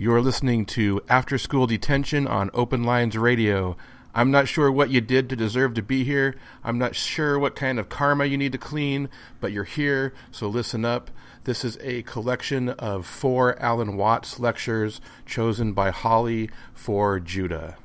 You're listening to After School Detention on Open Lines Radio. I'm not sure what you did to deserve to be here. I'm not sure what kind of karma you need to clean, but you're here, so listen up. This is a collection of four Alan Watts lectures chosen by Hollee for Judah.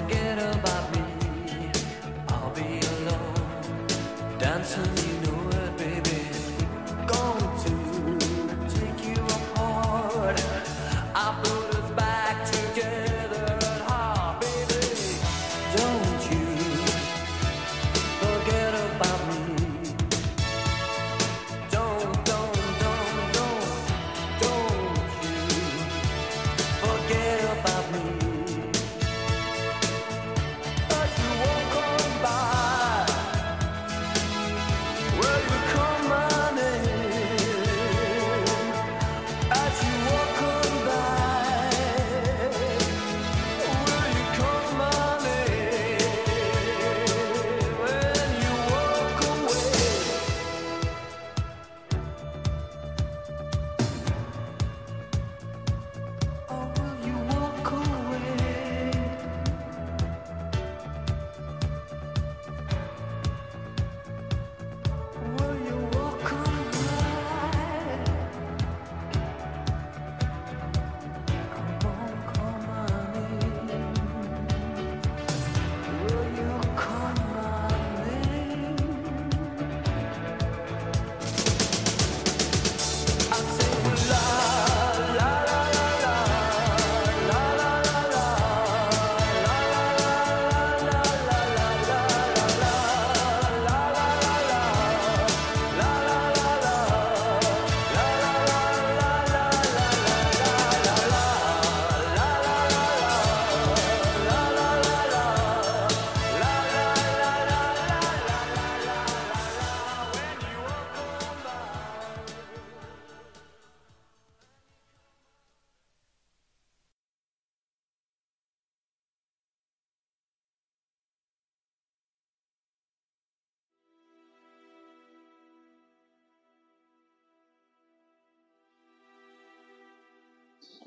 forget about me. I'll be alone, dancing.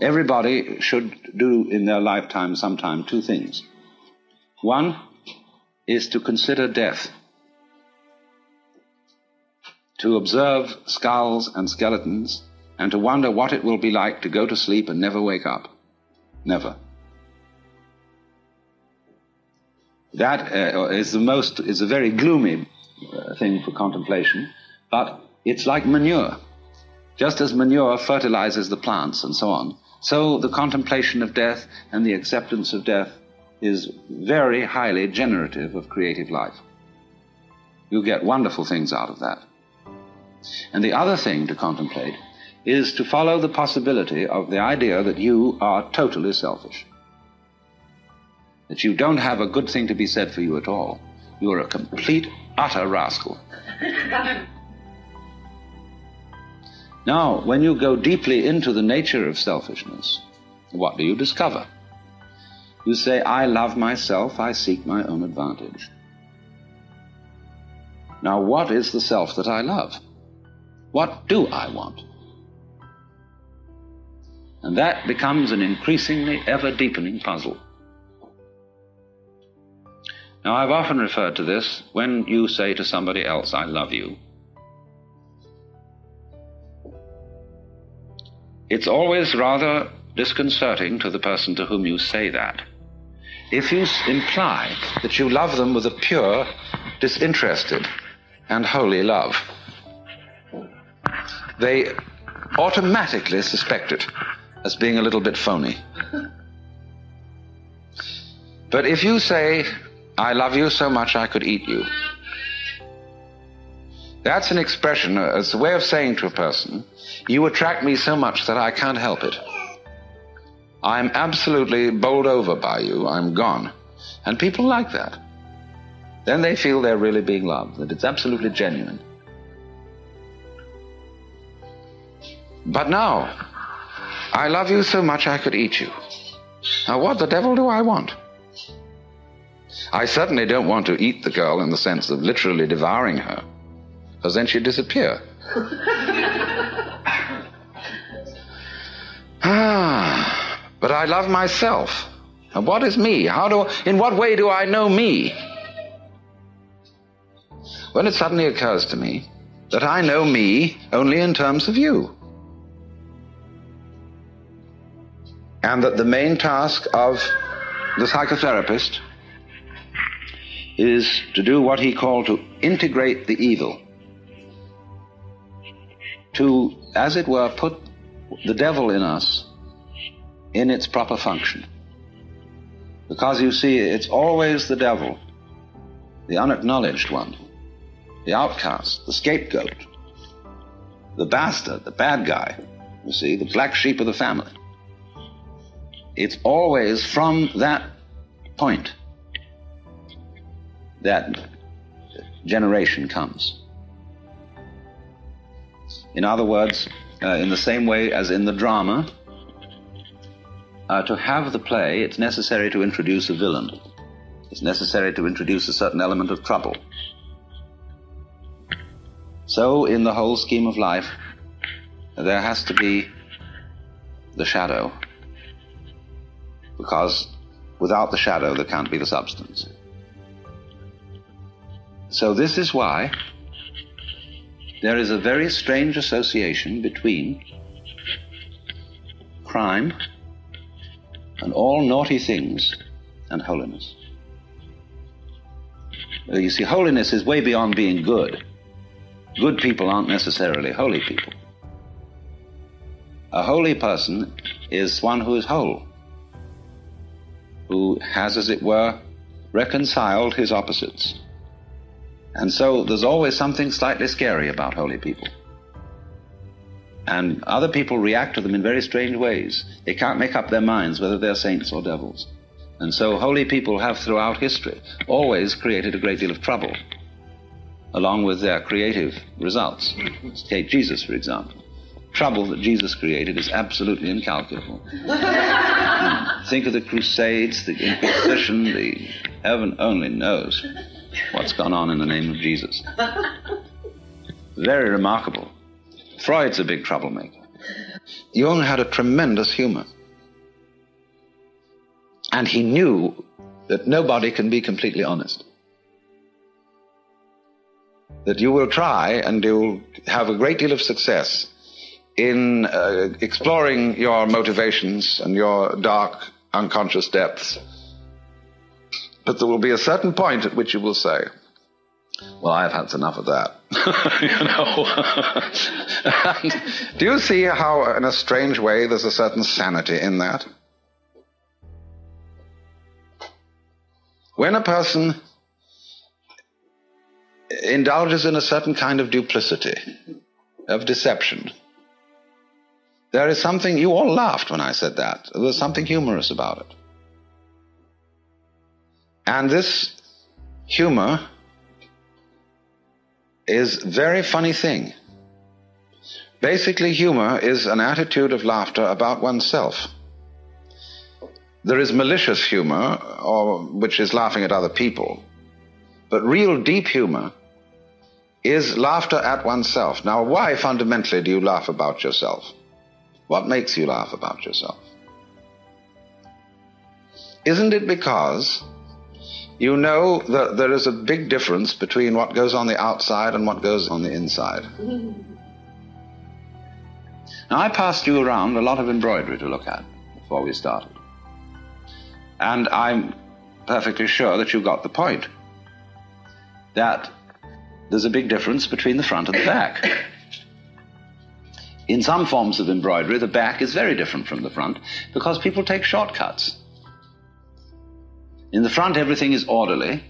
Everybody should do in their lifetime sometime two things. One is to consider death, to observe skulls and skeletons, and to wonder what it will be like to go to sleep and never wake up. Never. That uh, is the most, is a very gloomy uh, thing for contemplation, but it's like manure. Just as manure fertilizes the plants and so on, so the contemplation of death and the acceptance of death is very highly generative of creative life. You get wonderful things out of that. And the other thing to contemplate is to follow the possibility of the idea that you are totally selfish. That you don't have a good thing to be said for you at all. You're a complete, utter rascal. now, when you go deeply into the nature of selfishness, what do you discover? You say, I love myself, I seek my own advantage. Now, what is the self that I love? What do I want? And that becomes an increasingly ever deepening puzzle. Now, I've often referred to this when you say to somebody else, I love you. It's always rather disconcerting to the person to whom you say that. If you imply that you love them with a pure, disinterested, and holy love, they automatically suspect it as being a little bit phony. But if you say, I love you so much I could eat you, that's an expression, uh, it's a way of saying to a person, you attract me so much that I can't help it. I'm absolutely bowled over by you, I'm gone. And people like that. Then they feel they're really being loved, that it's absolutely genuine. But now, I love you so much I could eat you. Now, what the devil do I want? I certainly don't want to eat the girl in the sense of literally devouring her, because then she'd disappear. ah, but I love myself. And what is me? How do, in what way do I know me? Well, it suddenly occurs to me that I know me only in terms of you. and that the main task of the psychotherapist is to do what he called to integrate the evil, to, as it were, put the devil in us in its proper function. Because you see, it's always the devil, the unacknowledged one, the outcast, the scapegoat, the bastard, the bad guy, you see, the black sheep of the family. It's always from that point that generation comes. In other words, uh, in the same way as in the drama, uh, to have the play, it's necessary to introduce a villain. It's necessary to introduce a certain element of trouble. So, in the whole scheme of life, there has to be the shadow because without the shadow there can't be the substance. So this is why there is a very strange association between crime and all naughty things and holiness. Uh, you see, holiness is way beyond being good. Good people aren't necessarily holy people. A holy person is one who is whole who has, as it were, reconciled his opposites. And so there's always something slightly scary about holy people. And other people react to them in very strange ways. They can't make up their minds whether they're saints or devils. And so holy people have throughout history always created a great deal of trouble, along with their creative results. Take Jesus, for example trouble that Jesus created is absolutely incalculable. Think of the Crusades, the Inquisition, the heaven only knows what's gone on in the name of Jesus. Very remarkable. Freud's a big troublemaker. Jung had a tremendous humor. And he knew that nobody can be completely honest. that you will try and you'll have a great deal of success in uh, exploring your motivations and your dark unconscious depths. But there will be a certain point at which you will say, well, I've had enough of that. you know. do you see how, in a strange way, there's a certain sanity in that? When a person indulges in a certain kind of duplicity, of deception, there is something, you all laughed when I said that. There was something humorous about it. And this humor is very funny thing. Basically, humor is an attitude of laughter about oneself. There is malicious humor, or, which is laughing at other people. But real deep humor is laughter at oneself. Now, why fundamentally do you laugh about yourself? What makes you laugh about yourself? Isn't it because you know that there is a big difference between what goes on the outside and what goes on the inside? now, I passed you around a lot of embroidery to look at before we started. And I'm perfectly sure that you got the point. That there's a big difference between the front and the back. In some forms of embroidery, the back is very different from the front because people take shortcuts. In the front, everything is orderly,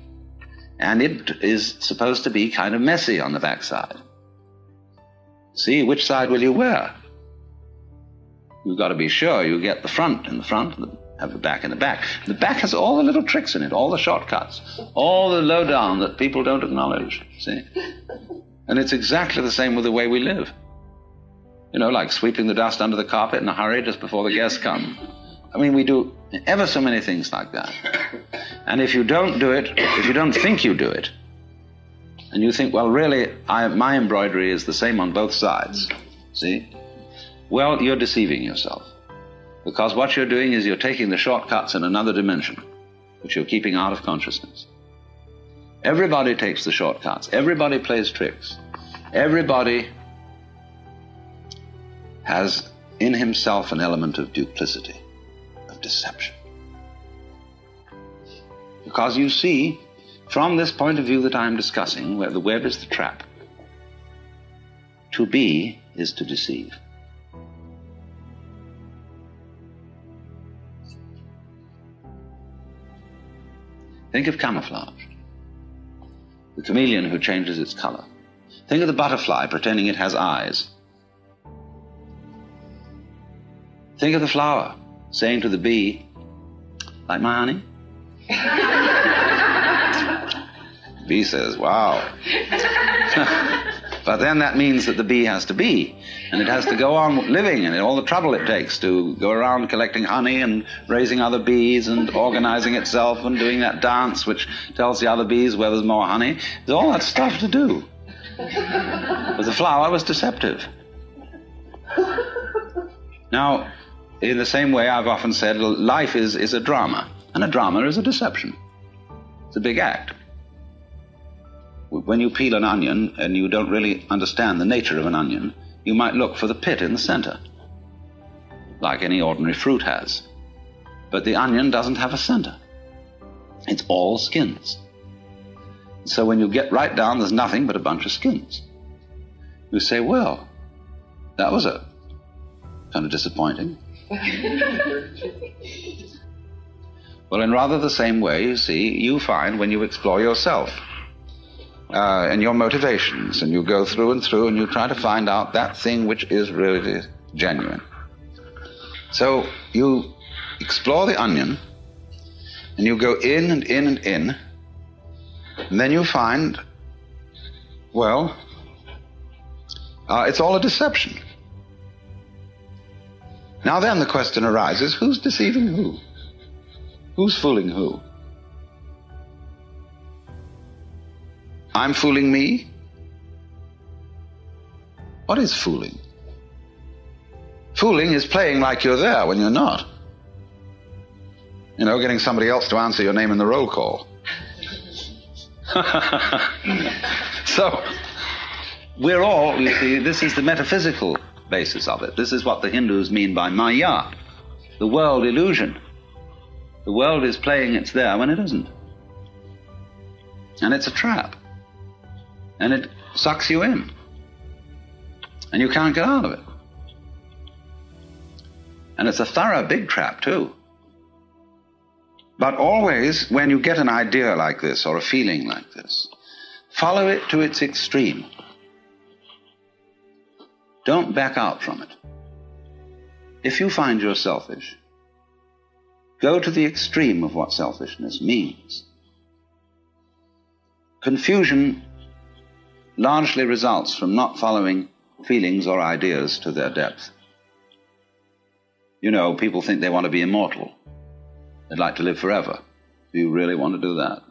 and it is supposed to be kind of messy on the back side. See, which side will you wear? You've got to be sure you get the front in the front and have the back in the back. The back has all the little tricks in it, all the shortcuts, all the lowdown that people don't acknowledge. See? And it's exactly the same with the way we live. You know, like sweeping the dust under the carpet in a hurry just before the guests come. I mean, we do ever so many things like that. And if you don't do it, if you don't think you do it, and you think, well, really, I, my embroidery is the same on both sides, see? Well, you're deceiving yourself. Because what you're doing is you're taking the shortcuts in another dimension, which you're keeping out of consciousness. Everybody takes the shortcuts. Everybody plays tricks. Everybody has in himself an element of duplicity, deception. Because you see, from this point of view that I'm discussing, where the web is the trap, to be is to deceive. Think of camouflage. The chameleon who changes its color. Think of the butterfly pretending it has eyes. Think of the flower saying to the bee, like my honey? the bee says, wow. but then that means that the bee has to be, and it has to go on living, and all the trouble it takes to go around collecting honey and raising other bees and organizing itself and doing that dance which tells the other bees where there's more honey. There's all that stuff to do. But the flower was deceptive. Now, in the same way, I've often said life is, is a drama, and a drama is a deception. It's a big act. When you peel an onion and you don't really understand the nature of an onion, you might look for the pit in the center, like any ordinary fruit has. But the onion doesn't have a center, it's all skins. So when you get right down, there's nothing but a bunch of skins. You say, well, that was a kind of disappointing. well, in rather the same way, you see, you find when you explore yourself uh, and your motivations, and you go through and through, and you try to find out that thing which is really genuine. So you explore the onion, and you go in and in and in, and then you find, well, uh, it's all a deception. Now then the question arises who's deceiving who? Who's fooling who? I'm fooling me? What is fooling? Fooling is playing like you're there when you're not. You know, getting somebody else to answer your name in the roll call. so, we're all, you see, this is the metaphysical basis of it. This is what the Hindus mean by Maya, the world illusion. The world is playing it's there when it isn't. And it's a trap. And it sucks you in. And you can't get out of it. And it's a thorough big trap, too. But always, when you get an idea like this or a feeling like this, follow it to its extreme. Don't back out from it. If you find you're selfish, go to the extreme of what selfishness means. Confusion largely results from not following feelings or ideas to their depth. You know, people think they want to be immortal. They'd like to live forever. Do you really want to do that?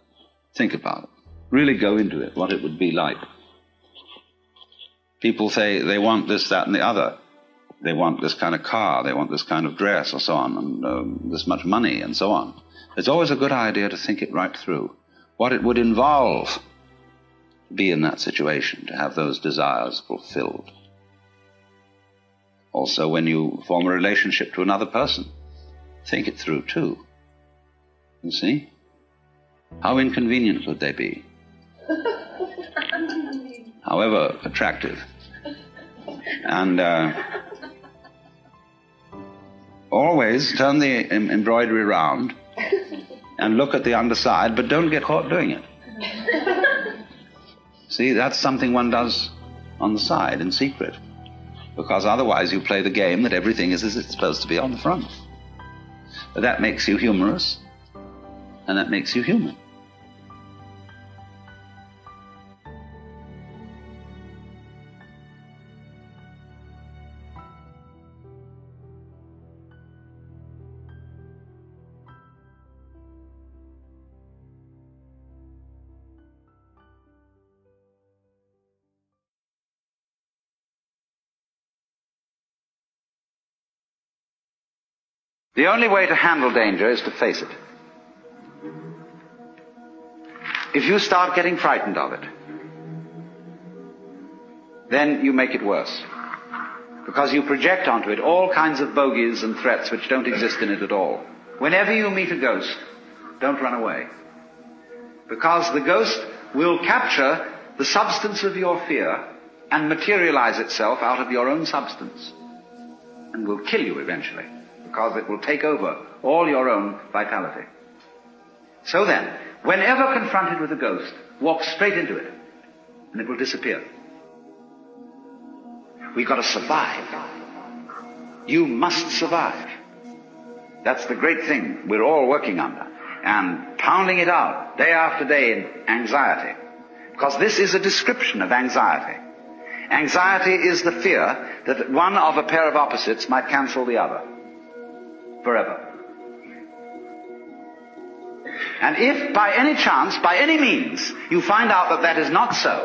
Think about it. Really go into it, what it would be like. People say they want this, that, and the other. They want this kind of car, they want this kind of dress, or so on, and um, this much money, and so on. It's always a good idea to think it right through. What it would involve to be in that situation, to have those desires fulfilled. Also, when you form a relationship to another person, think it through too. You see? How inconvenient would they be? However attractive. And uh, always turn the em- embroidery round and look at the underside, but don't get caught doing it. See, that's something one does on the side in secret. Because otherwise you play the game that everything is as it's supposed to be on the front. But that makes you humorous, and that makes you human. The only way to handle danger is to face it. If you start getting frightened of it, then you make it worse. Because you project onto it all kinds of bogies and threats which don't exist in it at all. Whenever you meet a ghost, don't run away. Because the ghost will capture the substance of your fear and materialize itself out of your own substance. And will kill you eventually. Because it will take over all your own vitality. So then, whenever confronted with a ghost, walk straight into it. And it will disappear. We've got to survive. You must survive. That's the great thing we're all working under. And pounding it out day after day in anxiety. Because this is a description of anxiety. Anxiety is the fear that one of a pair of opposites might cancel the other. Forever. And if by any chance, by any means, you find out that that is not so,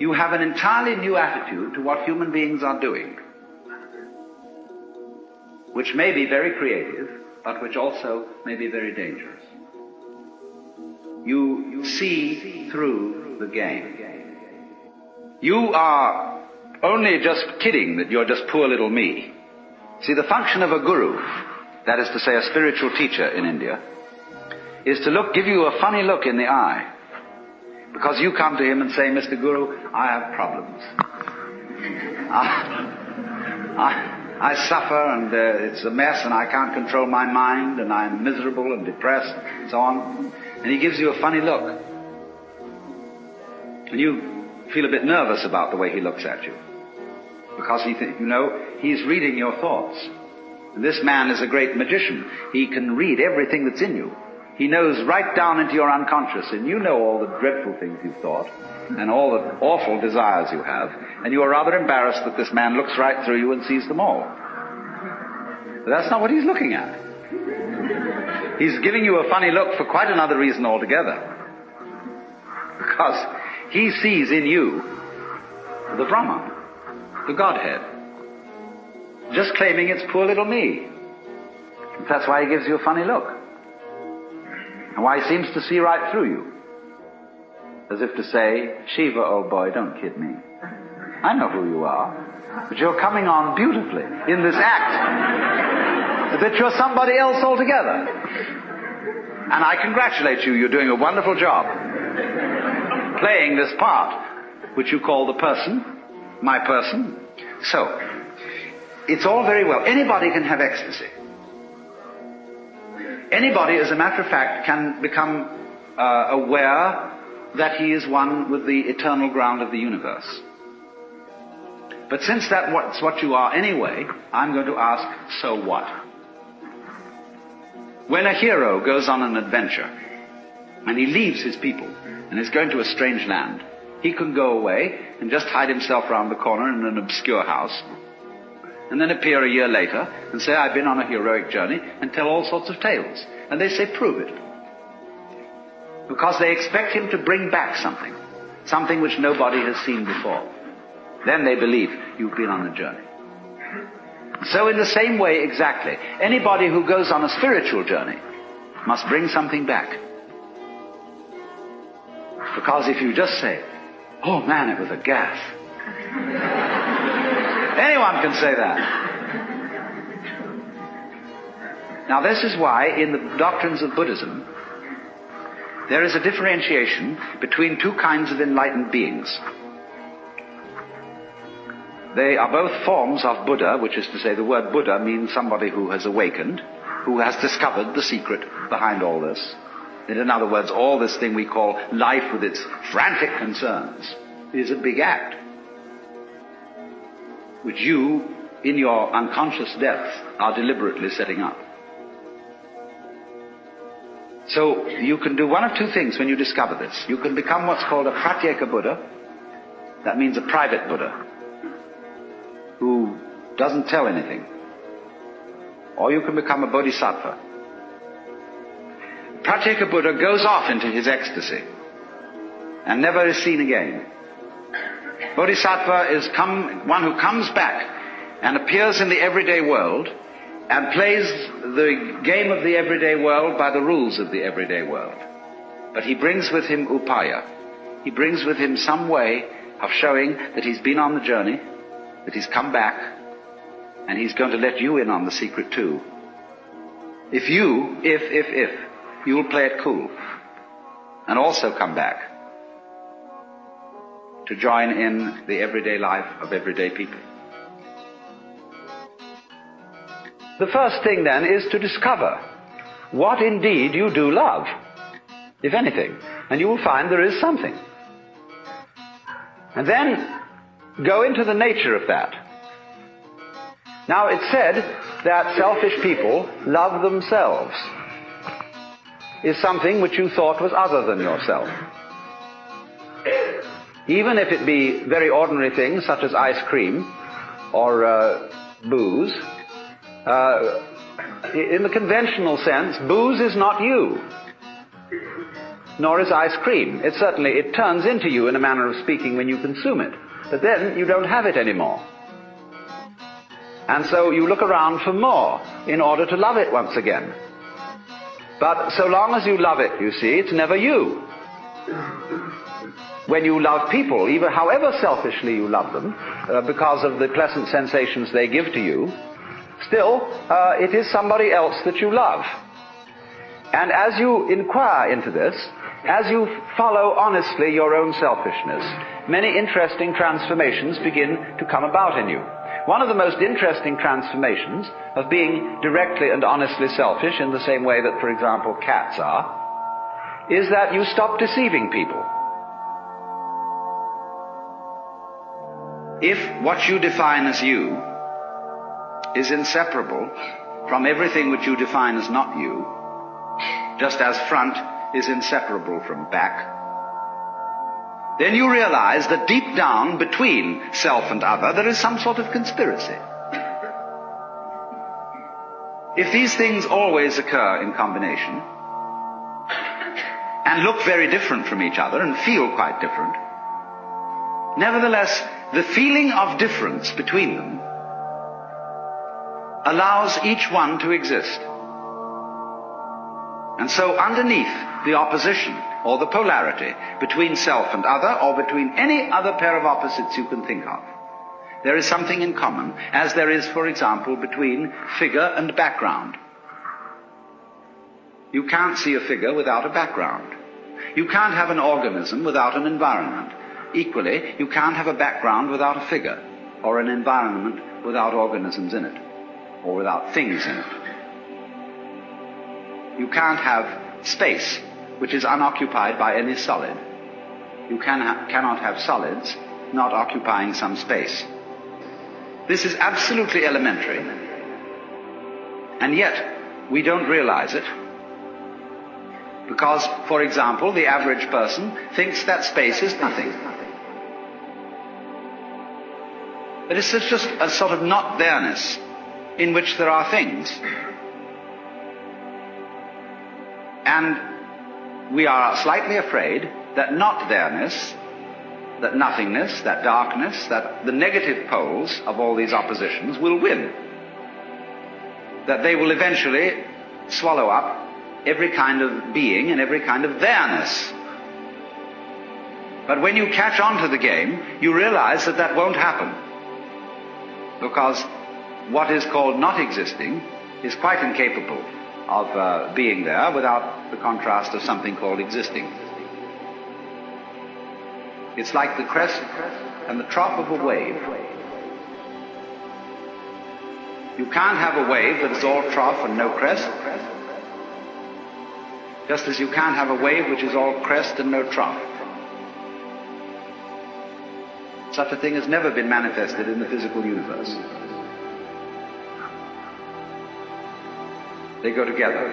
you have an entirely new attitude to what human beings are doing, which may be very creative, but which also may be very dangerous. You, you see through the game. You are only just kidding that you're just poor little me. See, the function of a guru, that is to say a spiritual teacher in India, is to look, give you a funny look in the eye. Because you come to him and say, Mr. Guru, I have problems. I, I, I suffer and uh, it's a mess and I can't control my mind and I'm miserable and depressed and so on. And he gives you a funny look. And you feel a bit nervous about the way he looks at you. Because he th- you know, he's reading your thoughts. This man is a great magician. He can read everything that's in you. He knows right down into your unconscious, and you know all the dreadful things you've thought, and all the awful desires you have, and you are rather embarrassed that this man looks right through you and sees them all. But that's not what he's looking at. He's giving you a funny look for quite another reason altogether. Because he sees in you the Brahman, the Godhead, just claiming it's poor little me. That's why he gives you a funny look. And why he seems to see right through you. as if to say, Shiva, old boy, don't kid me. I know who you are, but you're coming on beautifully in this act. that you're somebody else altogether. And I congratulate you, you're doing a wonderful job. Playing this part, which you call the person, my person. So, it's all very well. Anybody can have ecstasy. Anybody, as a matter of fact, can become uh, aware that he is one with the eternal ground of the universe. But since that's what you are anyway, I'm going to ask, so what? When a hero goes on an adventure, and he leaves his people, and is going to a strange land, he can go away and just hide himself round the corner in an obscure house, and then appear a year later and say, I've been on a heroic journey, and tell all sorts of tales. And they say, prove it. Because they expect him to bring back something, something which nobody has seen before. Then they believe you've been on a journey. So in the same way exactly, anybody who goes on a spiritual journey must bring something back. Because if you just say, oh man, it was a gas. Anyone can say that. Now this is why in the doctrines of Buddhism, there is a differentiation between two kinds of enlightened beings. They are both forms of Buddha, which is to say the word Buddha means somebody who has awakened, who has discovered the secret behind all this. In other words, all this thing we call life with its frantic concerns is a big act, which you, in your unconscious depths, are deliberately setting up. So you can do one of two things when you discover this. You can become what's called a pratyeka Buddha. That means a private Buddha who doesn't tell anything. Or you can become a bodhisattva. Pratyeka Buddha goes off into his ecstasy and never is seen again. Bodhisattva is come, one who comes back and appears in the everyday world and plays the game of the everyday world by the rules of the everyday world. But he brings with him upaya. He brings with him some way of showing that he's been on the journey that he's come back and he's going to let you in on the secret too. If you, if, if, if, you'll play it cool and also come back to join in the everyday life of everyday people. The first thing then is to discover what indeed you do love, if anything, and you will find there is something. And then go into the nature of that. Now, it's said that selfish people love themselves is something which you thought was other than yourself. Even if it be very ordinary things such as ice cream or uh, booze, uh, in the conventional sense, booze is not you, nor is ice cream. It certainly it turns into you in a manner of speaking when you consume it. But then you don't have it anymore. And so you look around for more in order to love it once again. But so long as you love it, you see, it's never you. When you love people, even however selfishly you love them, uh, because of the pleasant sensations they give to you, still, uh, it is somebody else that you love. And as you inquire into this, as you follow honestly your own selfishness, many interesting transformations begin to come about in you. One of the most interesting transformations of being directly and honestly selfish in the same way that, for example, cats are, is that you stop deceiving people. If what you define as you is inseparable from everything which you define as not you, just as front is inseparable from back, then you realize that deep down between self and other there is some sort of conspiracy. If these things always occur in combination and look very different from each other and feel quite different, nevertheless, the feeling of difference between them allows each one to exist. And so underneath the opposition or the polarity between self and other, or between any other pair of opposites you can think of. There is something in common, as there is, for example, between figure and background. You can't see a figure without a background. You can't have an organism without an environment. Equally, you can't have a background without a figure, or an environment without organisms in it, or without things in it. You can't have space, which is unoccupied by any solid. You can ha- cannot have solids not occupying some space. This is absolutely elementary. And yet, we don't realize it. Because, for example, the average person thinks that space is nothing. But it's just a sort of not there-ness in which there are things. And we are slightly afraid that not there-ness, that nothingness, that darkness, that the negative poles of all these oppositions will win. That they will eventually swallow up every kind of being and every kind of there-ness. But when you catch on to the game, you realize that that won't happen. Because what is called not existing is quite incapable of uh, being there without the contrast of something called existing. It's like the crest and the trough of a wave. You can't have a wave that is all trough and no crest, just as you can't have a wave which is all crest and no trough. Such a thing has never been manifested in the physical universe. They go together.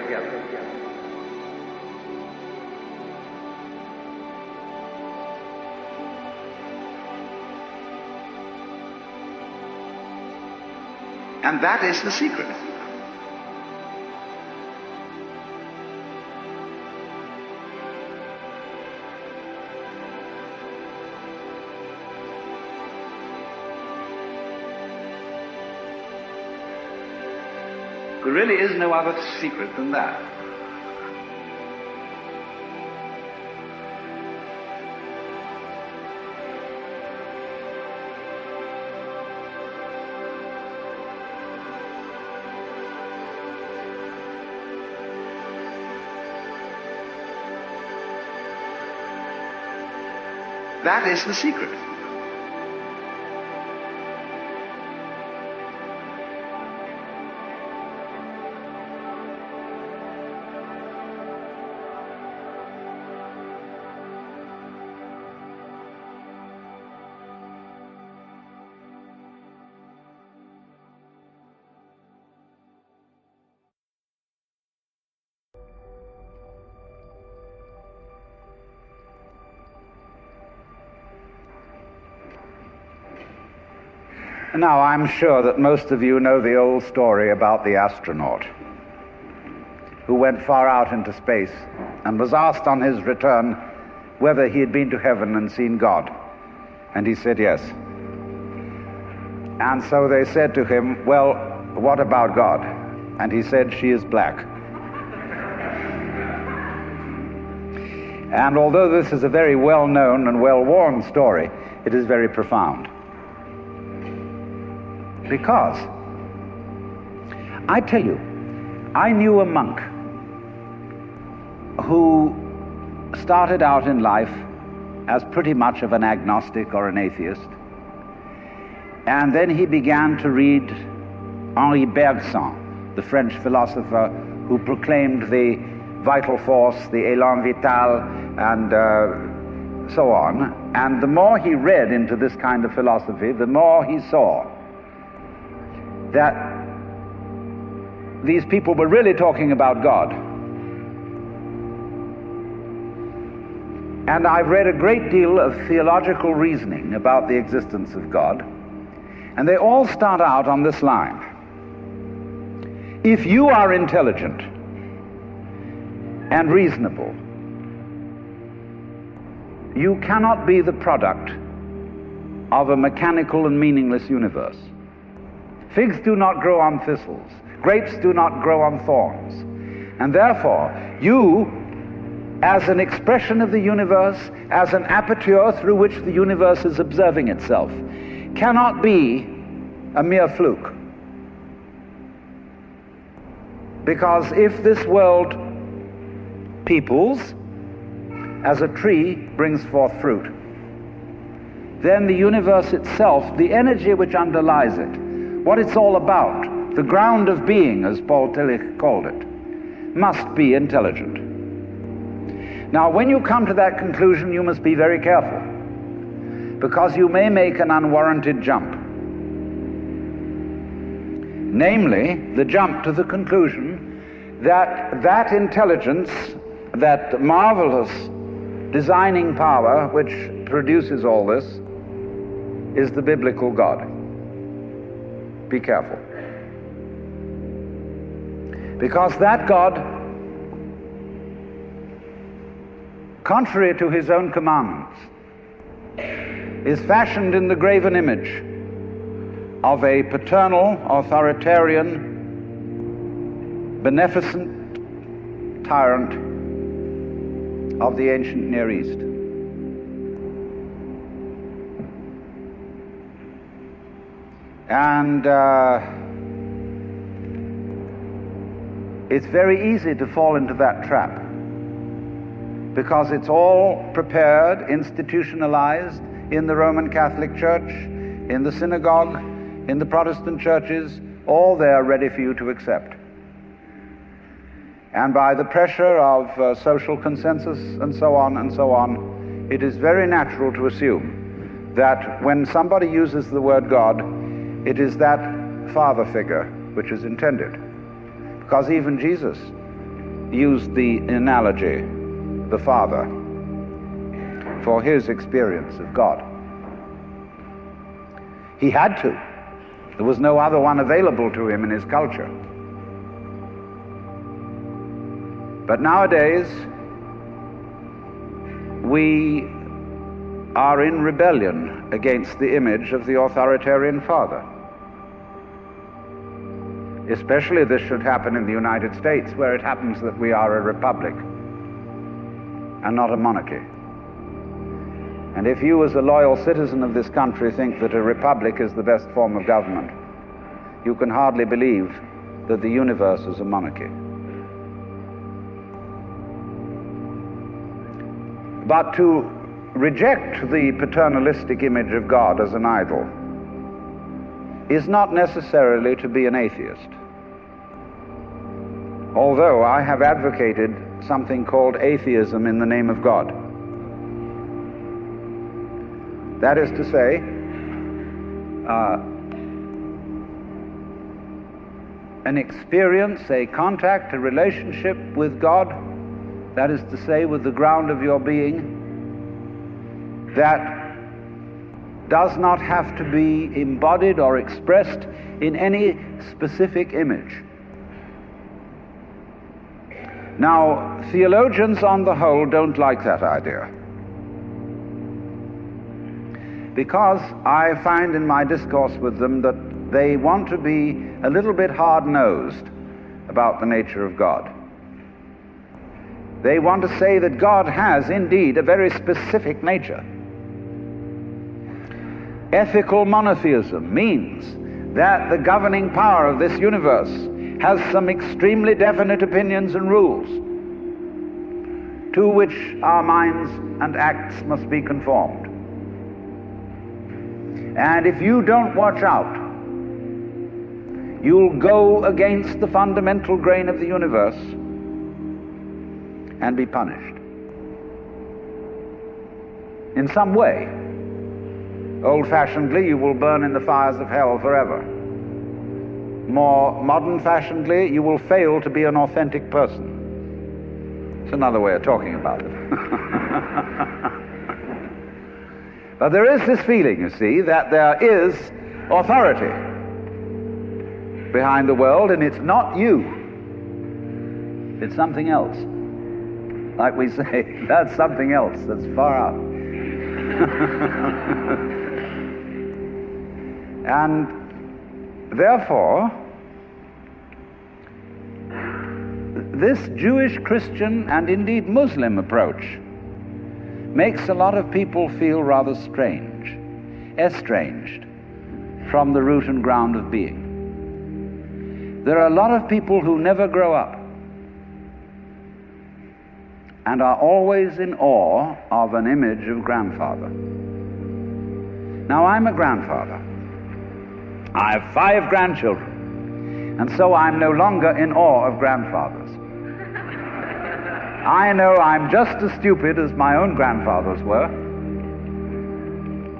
And that is the secret. Really is no other secret than that. That is the secret. Now, I'm sure that most of you know the old story about the astronaut who went far out into space and was asked on his return whether he had been to heaven and seen God. And he said yes. And so they said to him, Well, what about God? And he said, She is black. And although this is a very well known and well worn story, it is very profound. Because I tell you, I knew a monk who started out in life as pretty much of an agnostic or an atheist. And then he began to read Henri Bergson, the French philosopher who proclaimed the vital force, the élan vital, and uh, so on. And the more he read into this kind of philosophy, the more he saw that these people were really talking about God. And I've read a great deal of theological reasoning about the existence of God, and they all start out on this line. If you are intelligent and reasonable, you cannot be the product of a mechanical and meaningless universe. Figs do not grow on thistles, grapes do not grow on thorns. And therefore, you as an expression of the universe, as an aperture through which the universe is observing itself, cannot be a mere fluke. Because if this world peoples, as a tree brings forth fruit, then the universe itself, the energy which underlies it, what it's all about, the ground of being, as Paul Tillich called it, must be intelligent. Now, when you come to that conclusion, you must be very careful, because you may make an unwarranted jump. Namely, the jump to the conclusion that that intelligence, that marvelous designing power which produces all this, is the biblical God. Be careful. Because that God, contrary to his own commandments, is fashioned in the graven image of a paternal, authoritarian, beneficent tyrant of the ancient Near East. And uh, it's very easy to fall into that trap because it's all prepared, institutionalized in the Roman Catholic Church, in the synagogue, in the Protestant churches, all there ready for you to accept. And by the pressure of uh, social consensus and so on and so on, it is very natural to assume that when somebody uses the word God, it is that father figure which is intended. Because even Jesus used the analogy, the father, for his experience of God. He had to. There was no other one available to him in his culture. But nowadays, we are in rebellion against the image of the authoritarian father. Especially this should happen in the United States, where it happens that we are a republic and not a monarchy. And if you, as a loyal citizen of this country, think that a republic is the best form of government, you can hardly believe that the universe is a monarchy. But to reject the paternalistic image of God as an idol is not necessarily to be an atheist. Although I have advocated something called atheism in the name of God. That is to say, uh, an experience, a contact, a relationship with God, that is to say, with the ground of your being, that does not have to be embodied or expressed in any specific image. Now, theologians on the whole don't like that idea. Because I find in my discourse with them that they want to be a little bit hard nosed about the nature of God. They want to say that God has indeed a very specific nature. Ethical monotheism means that the governing power of this universe has some extremely definite opinions and rules to which our minds and acts must be conformed. And if you don't watch out, you'll go against the fundamental grain of the universe and be punished. In some way, old fashionedly, you will burn in the fires of hell forever. More modern fashionedly, you will fail to be an authentic person. It's another way of talking about it. but there is this feeling, you see, that there is authority behind the world, and it's not you, it's something else. Like we say, that's something else that's far out. and therefore, this Jewish, Christian, and indeed Muslim approach makes a lot of people feel rather strange, estranged from the root and ground of being. There are a lot of people who never grow up and are always in awe of an image of grandfather. Now, I'm a grandfather. I have five grandchildren, and so I'm no longer in awe of grandfathers. I know I'm just as stupid as my own grandfathers were,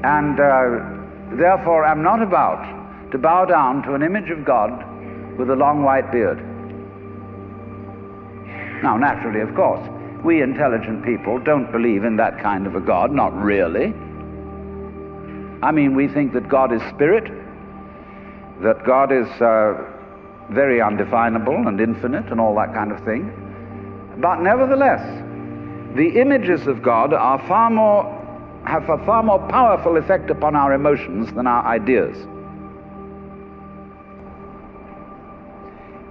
and uh, therefore am not about to bow down to an image of God with a long white beard. Now, naturally, of course, we intelligent people don't believe in that kind of a God, not really. I mean, we think that God is spirit, that God is uh, very undefinable and infinite and all that kind of thing. But nevertheless, the images of God are far more, have a far more powerful effect upon our emotions than our ideas.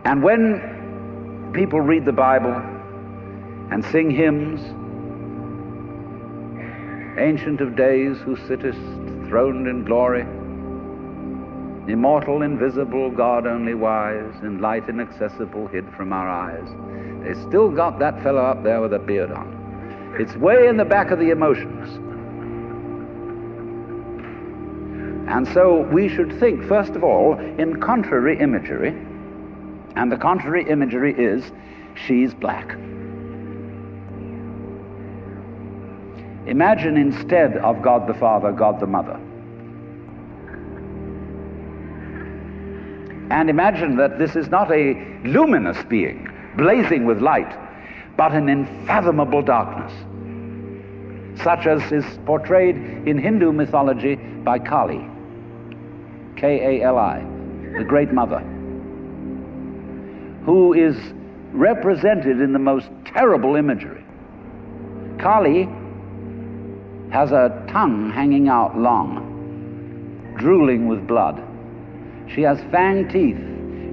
And when people read the Bible and sing hymns, Ancient of Days, who sittest throned in glory, immortal, invisible, God only wise, in light inaccessible, hid from our eyes. They still got that fellow up there with a beard on. It's way in the back of the emotions. And so we should think, first of all, in contrary imagery. And the contrary imagery is she's black. Imagine instead of God the Father, God the Mother. And imagine that this is not a luminous being, blazing with light, but an unfathomable darkness, such as is portrayed in Hindu mythology by Kali, K A L I, the Great Mother, who is represented in the most terrible imagery. Kali has a tongue hanging out long, drooling with blood. She has fang teeth.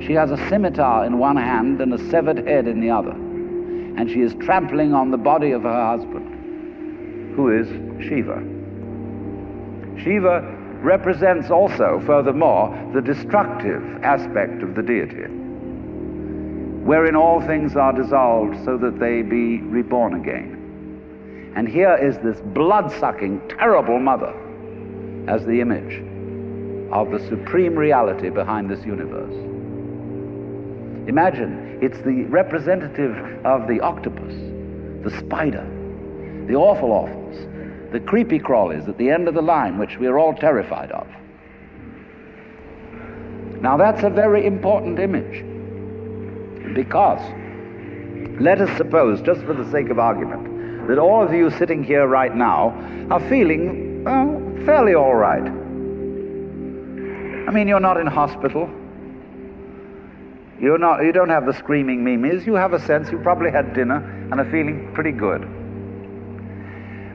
She has a scimitar in one hand and a severed head in the other. And she is trampling on the body of her husband, who is Shiva. Shiva represents also, furthermore, the destructive aspect of the deity, wherein all things are dissolved so that they be reborn again. And here is this blood sucking, terrible mother as the image of the supreme reality behind this universe. Imagine, it's the representative of the octopus, the spider, the awful awfuls, the creepy crawlies at the end of the line, which we are all terrified of. Now, that's a very important image because let us suppose, just for the sake of argument, that all of you sitting here right now are feeling fairly all right. Mean, you're not in hospital. You're not, you don't have the screaming mimes. You have a sense you probably had dinner and are feeling pretty good.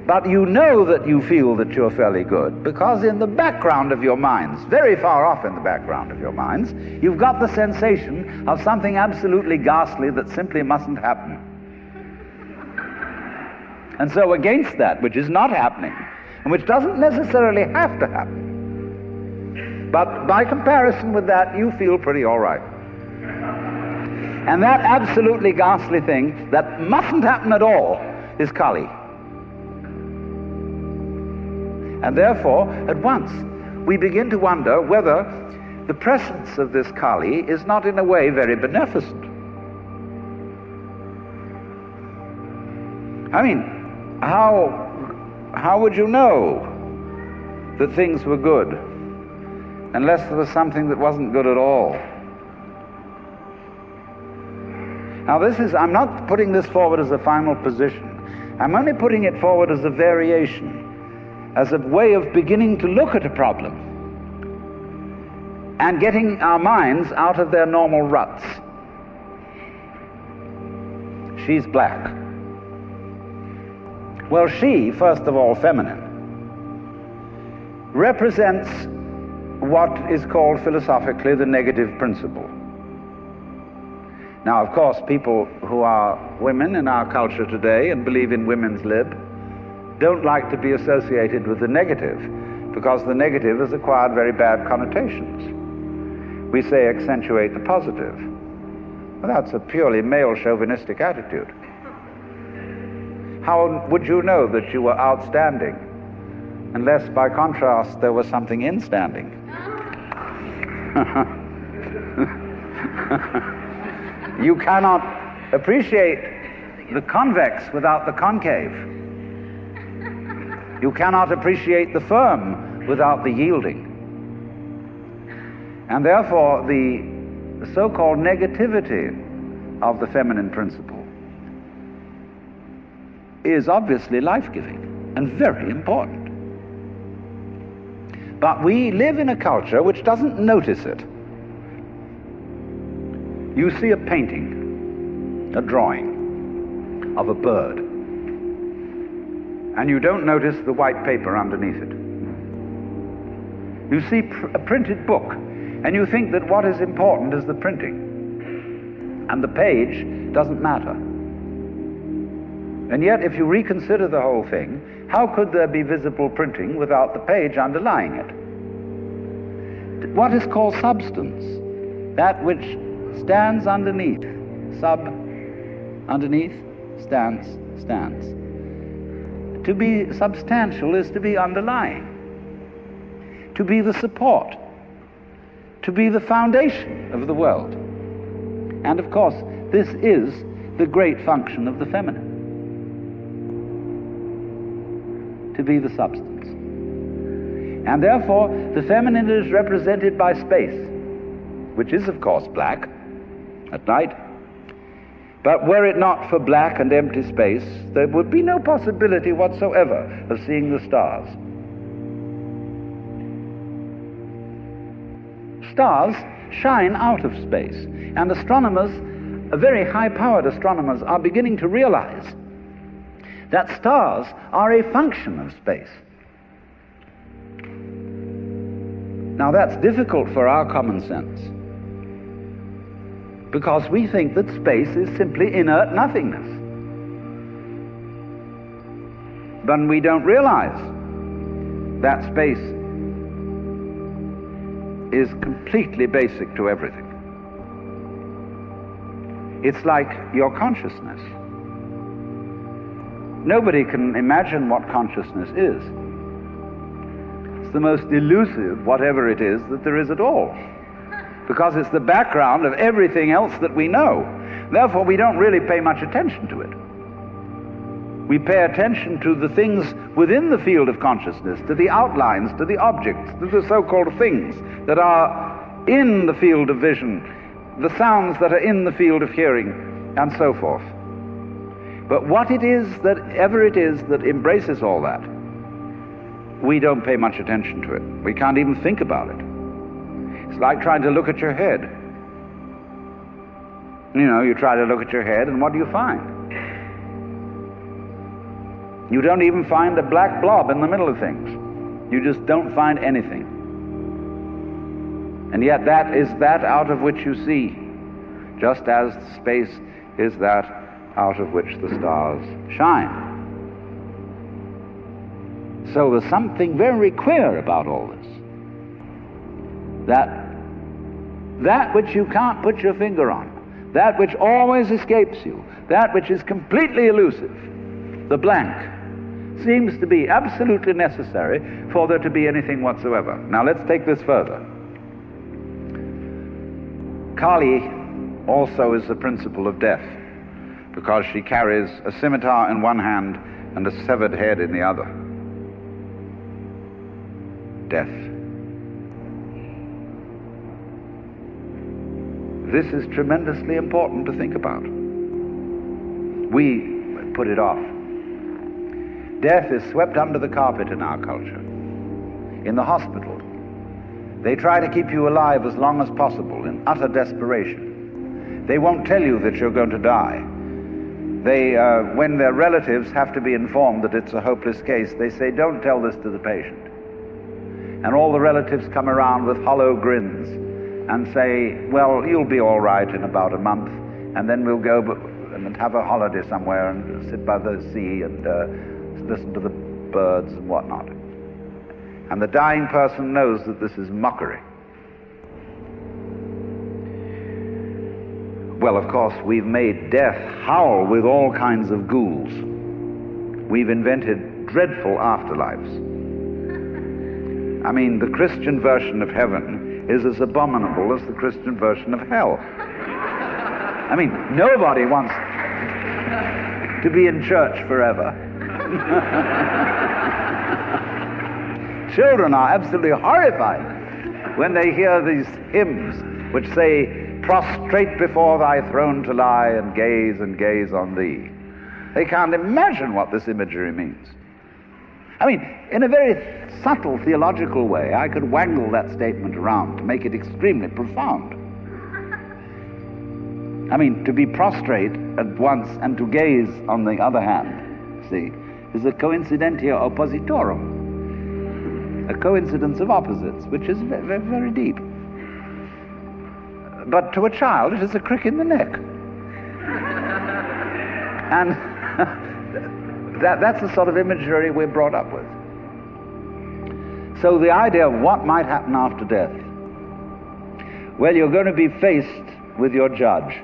But you know that you feel that you're fairly good because in the background of your minds, very far off in the background of your minds, you've got the sensation of something absolutely ghastly that simply mustn't happen. And so, against that, which is not happening, and which doesn't necessarily have to happen, but by comparison with that, you feel pretty all right. And that absolutely ghastly thing that mustn't happen at all is Kali. And therefore, at once, we begin to wonder whether the presence of this Kali is not in a way very beneficent. I mean, how, how would you know that things were good unless there was something that wasn't good at all? Now, this is, I'm not putting this forward as a final position. I'm only putting it forward as a variation, as a way of beginning to look at a problem and getting our minds out of their normal ruts. She's black. Well, she, first of all, feminine, represents what is called philosophically the negative principle. Now, of course, people who are women in our culture today and believe in women's lib don't like to be associated with the negative because the negative has acquired very bad connotations. We say accentuate the positive. Well, that's a purely male chauvinistic attitude. How would you know that you were outstanding unless, by contrast, there was something instanding? you cannot appreciate the convex without the concave. You cannot appreciate the firm without the yielding. And therefore, the so called negativity of the feminine principle is obviously life giving and very important. But we live in a culture which doesn't notice it. You see a painting, a drawing of a bird, and you don't notice the white paper underneath it. You see pr- a printed book, and you think that what is important is the printing, and the page doesn't matter. And yet, if you reconsider the whole thing, how could there be visible printing without the page underlying it? What is called substance, that which stands underneath, sub, underneath, stands, stands. To be substantial is to be underlying, to be the support, to be the foundation of the world. And of course, this is the great function of the feminine to be the substance. And therefore, the feminine is represented by space, which is, of course, black at night. But were it not for black and empty space, there would be no possibility whatsoever of seeing the stars. Stars shine out of space, and astronomers, very high powered astronomers, are beginning to realize that stars are a function of space. Now, that's difficult for our common sense because we think that space is simply inert nothingness. But we don't realize that space is completely basic to everything. It's like your consciousness. Nobody can imagine what consciousness is. It's the most elusive, whatever it is, that there is at all. Because it's the background of everything else that we know. Therefore, we don't really pay much attention to it. We pay attention to the things within the field of consciousness, to the outlines, to the objects, to the so called things that are in the field of vision, the sounds that are in the field of hearing, and so forth. But what it is that ever it is that embraces all that, we don't pay much attention to it. We can't even think about it. It's like trying to look at your head. You know, you try to look at your head, and what do you find? You don't even find a black blob in the middle of things. You just don't find anything. And yet, that is that out of which you see, just as space is that out of which the stars shine. So there's something very queer about all this. That that which you can't put your finger on, that which always escapes you, that which is completely elusive, the blank, seems to be absolutely necessary for there to be anything whatsoever. Now let's take this further. Kali also is the principle of death because she carries a scimitar in one hand and a severed head in the other. Death. This is tremendously important to think about. We put it off. Death is swept under the carpet in our culture. In the hospital, they try to keep you alive as long as possible in utter desperation. They won't tell you that you're going to die. They, uh, when their relatives have to be informed that it's a hopeless case, they say, Don't tell this to the patient. And all the relatives come around with hollow grins and say, Well, you'll be all right in about a month, and then we'll go and have a holiday somewhere and sit by the sea and uh, listen to the birds and whatnot. And the dying person knows that this is mockery. Well, of course, we've made death howl with all kinds of ghouls. We've invented dreadful afterlives. I mean, the Christian version of heaven is as abominable as the Christian version of hell. I mean, nobody wants to be in church forever. Children are absolutely horrified when they hear these hymns which say, Prostrate before thy throne to lie and gaze and gaze on thee. They can't imagine what this imagery means. I mean, in a very subtle theological way, I could wangle that statement around to make it extremely profound. I mean, to be prostrate at once and to gaze on the other hand, see, is a coincidentia oppositorum, a coincidence of opposites, which is very, very deep. But to a child, it is a crick in the neck. and that, that's the sort of imagery we're brought up with. So the idea of what might happen after death. Well, you're going to be faced with your judge.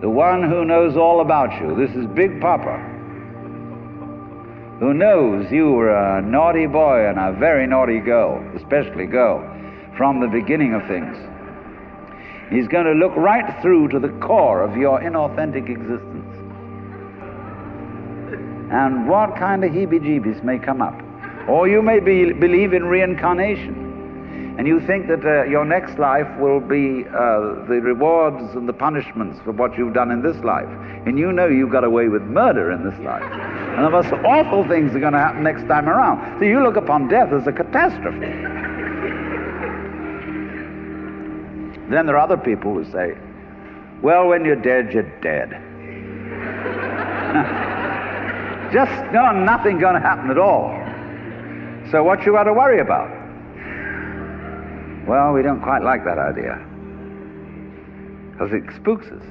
The one who knows all about you. This is Big Papa. Who knows you were a naughty boy and a very naughty girl, especially girl, from the beginning of things. He's going to look right through to the core of your inauthentic existence. And what kind of heebie jeebies may come up. Or you may be, believe in reincarnation. And you think that uh, your next life will be uh, the rewards and the punishments for what you've done in this life. And you know you got away with murder in this life. And the most awful things are going to happen next time around. So you look upon death as a catastrophe. Then there are other people who say, well, when you're dead, you're dead. Just no, nothing going to happen at all. So what you got to worry about? Well, we don't quite like that idea because it spooks us.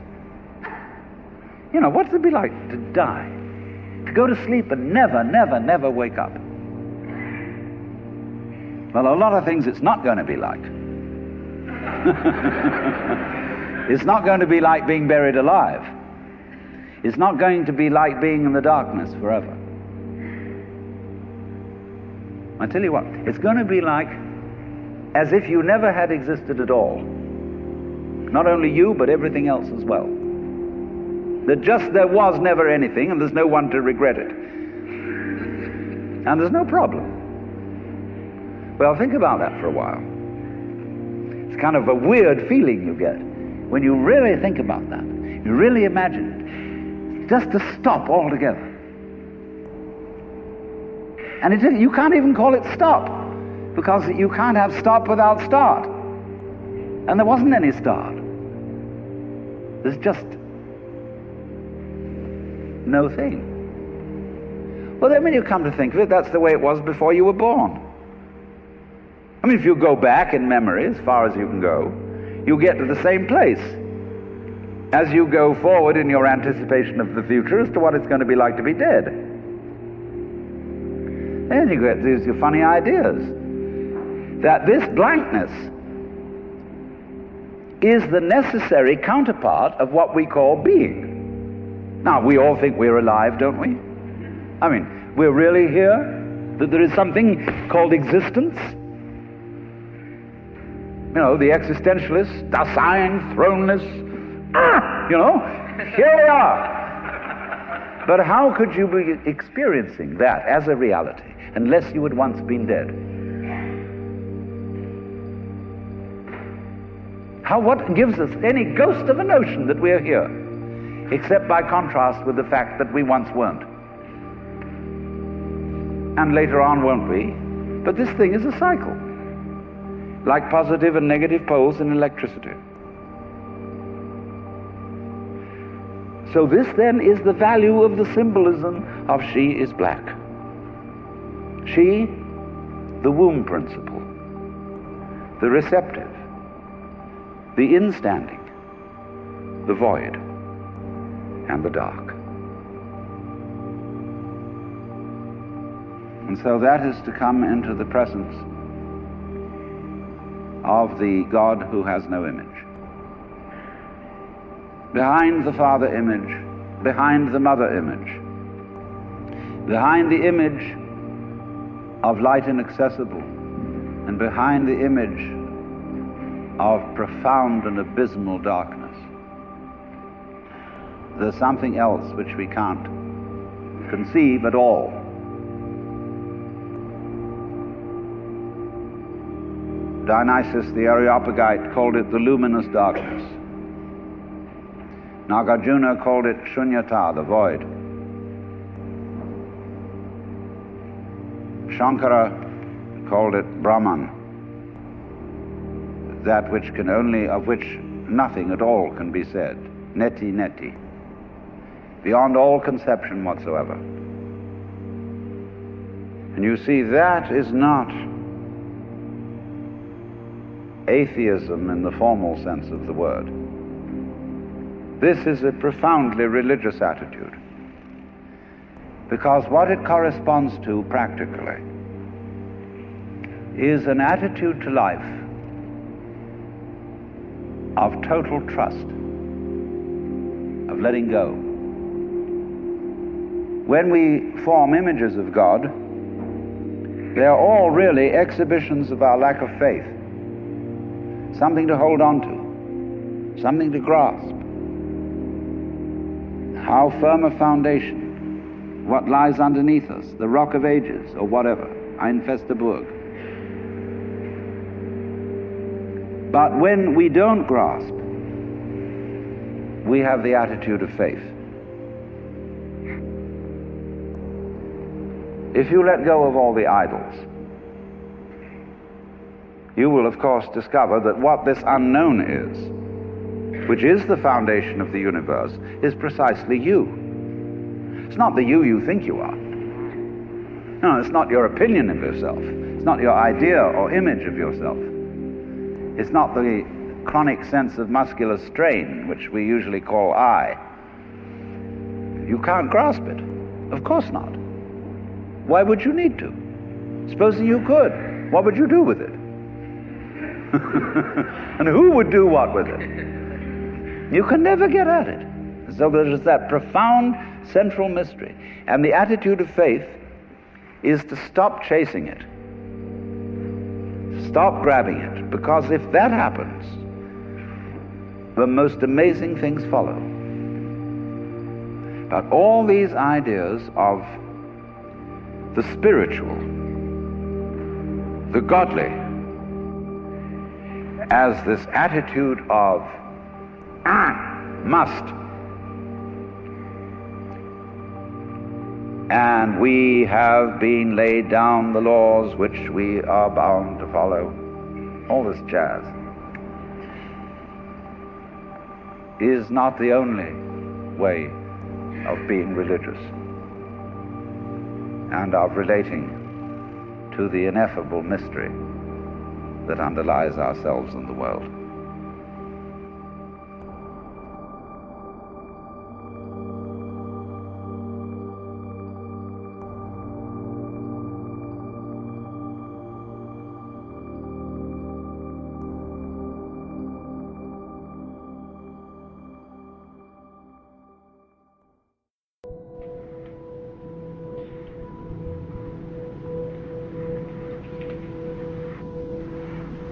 You know, what's it be like to die? To go to sleep and never, never, never wake up? Well, a lot of things it's not going to be like. it's not going to be like being buried alive. It's not going to be like being in the darkness forever. I tell you what, it's going to be like as if you never had existed at all. Not only you, but everything else as well. That just there was never anything, and there's no one to regret it. And there's no problem. Well, think about that for a while. It's kind of a weird feeling you get when you really think about that. You really imagine it. Just to stop altogether. And it, you can't even call it stop because you can't have stop without start. And there wasn't any start. There's just no thing. Well, then when you come to think of it, that's the way it was before you were born. I mean, if you go back in memory as far as you can go, you get to the same place as you go forward in your anticipation of the future as to what it's going to be like to be dead. Then you get these funny ideas that this blankness is the necessary counterpart of what we call being. Now, we all think we're alive, don't we? I mean, we're really here? That there is something called existence? You know, the existentialists, Dasein, thrownness, ah, you know, here we are. But how could you be experiencing that as a reality unless you had once been dead? How, what gives us any ghost of a notion that we're here, except by contrast with the fact that we once weren't? And later on won't we? But this thing is a cycle, like positive and negative poles in electricity. So, this then is the value of the symbolism of she is black. She, the womb principle, the receptive, the instanding, the void, and the dark. And so that is to come into the presence of the God who has no image. Behind the Father image, behind the Mother image, behind the image of light inaccessible, and behind the image of profound and abysmal darkness, there's something else which we can't conceive at all. Dionysius the Areopagite called it the luminous darkness. Nagarjuna called it shunyata, the void. Shankara called it Brahman, that which can only, of which nothing at all can be said. Neti neti. Beyond all conception whatsoever. And you see, that is not atheism in the formal sense of the word. This is a profoundly religious attitude. Because what it corresponds to practically is an attitude to life of total trust, of letting go. When we form images of God, they are all really exhibitions of our lack of faith something to hold on to, something to grasp. How firm a foundation, what lies underneath us, the rock of ages, or whatever, ein feste Burg. But when we don't grasp, we have the attitude of faith. If you let go of all the idols, you will, of course, discover that what this unknown is, which is the foundation of the universe, is precisely you. It's not the you you think you are. No, it's not your opinion of yourself. It's not your idea or image of yourself. It's not the chronic sense of muscular strain, which we usually call I. You can't grasp it. Of course not. Why would you need to? Supposing you could, what would you do with it? and who would do what with it? You can never get at it. So there is that profound central mystery. And the attitude of faith is to stop chasing it, stop grabbing it, because if that happens, the most amazing things follow. But all these ideas of the spiritual, the godly, as this attitude of ah, must. And we have been laid down the laws which we are bound to follow. All this jazz is not the only way of being religious and of relating to the ineffable mystery that underlies ourselves and the world.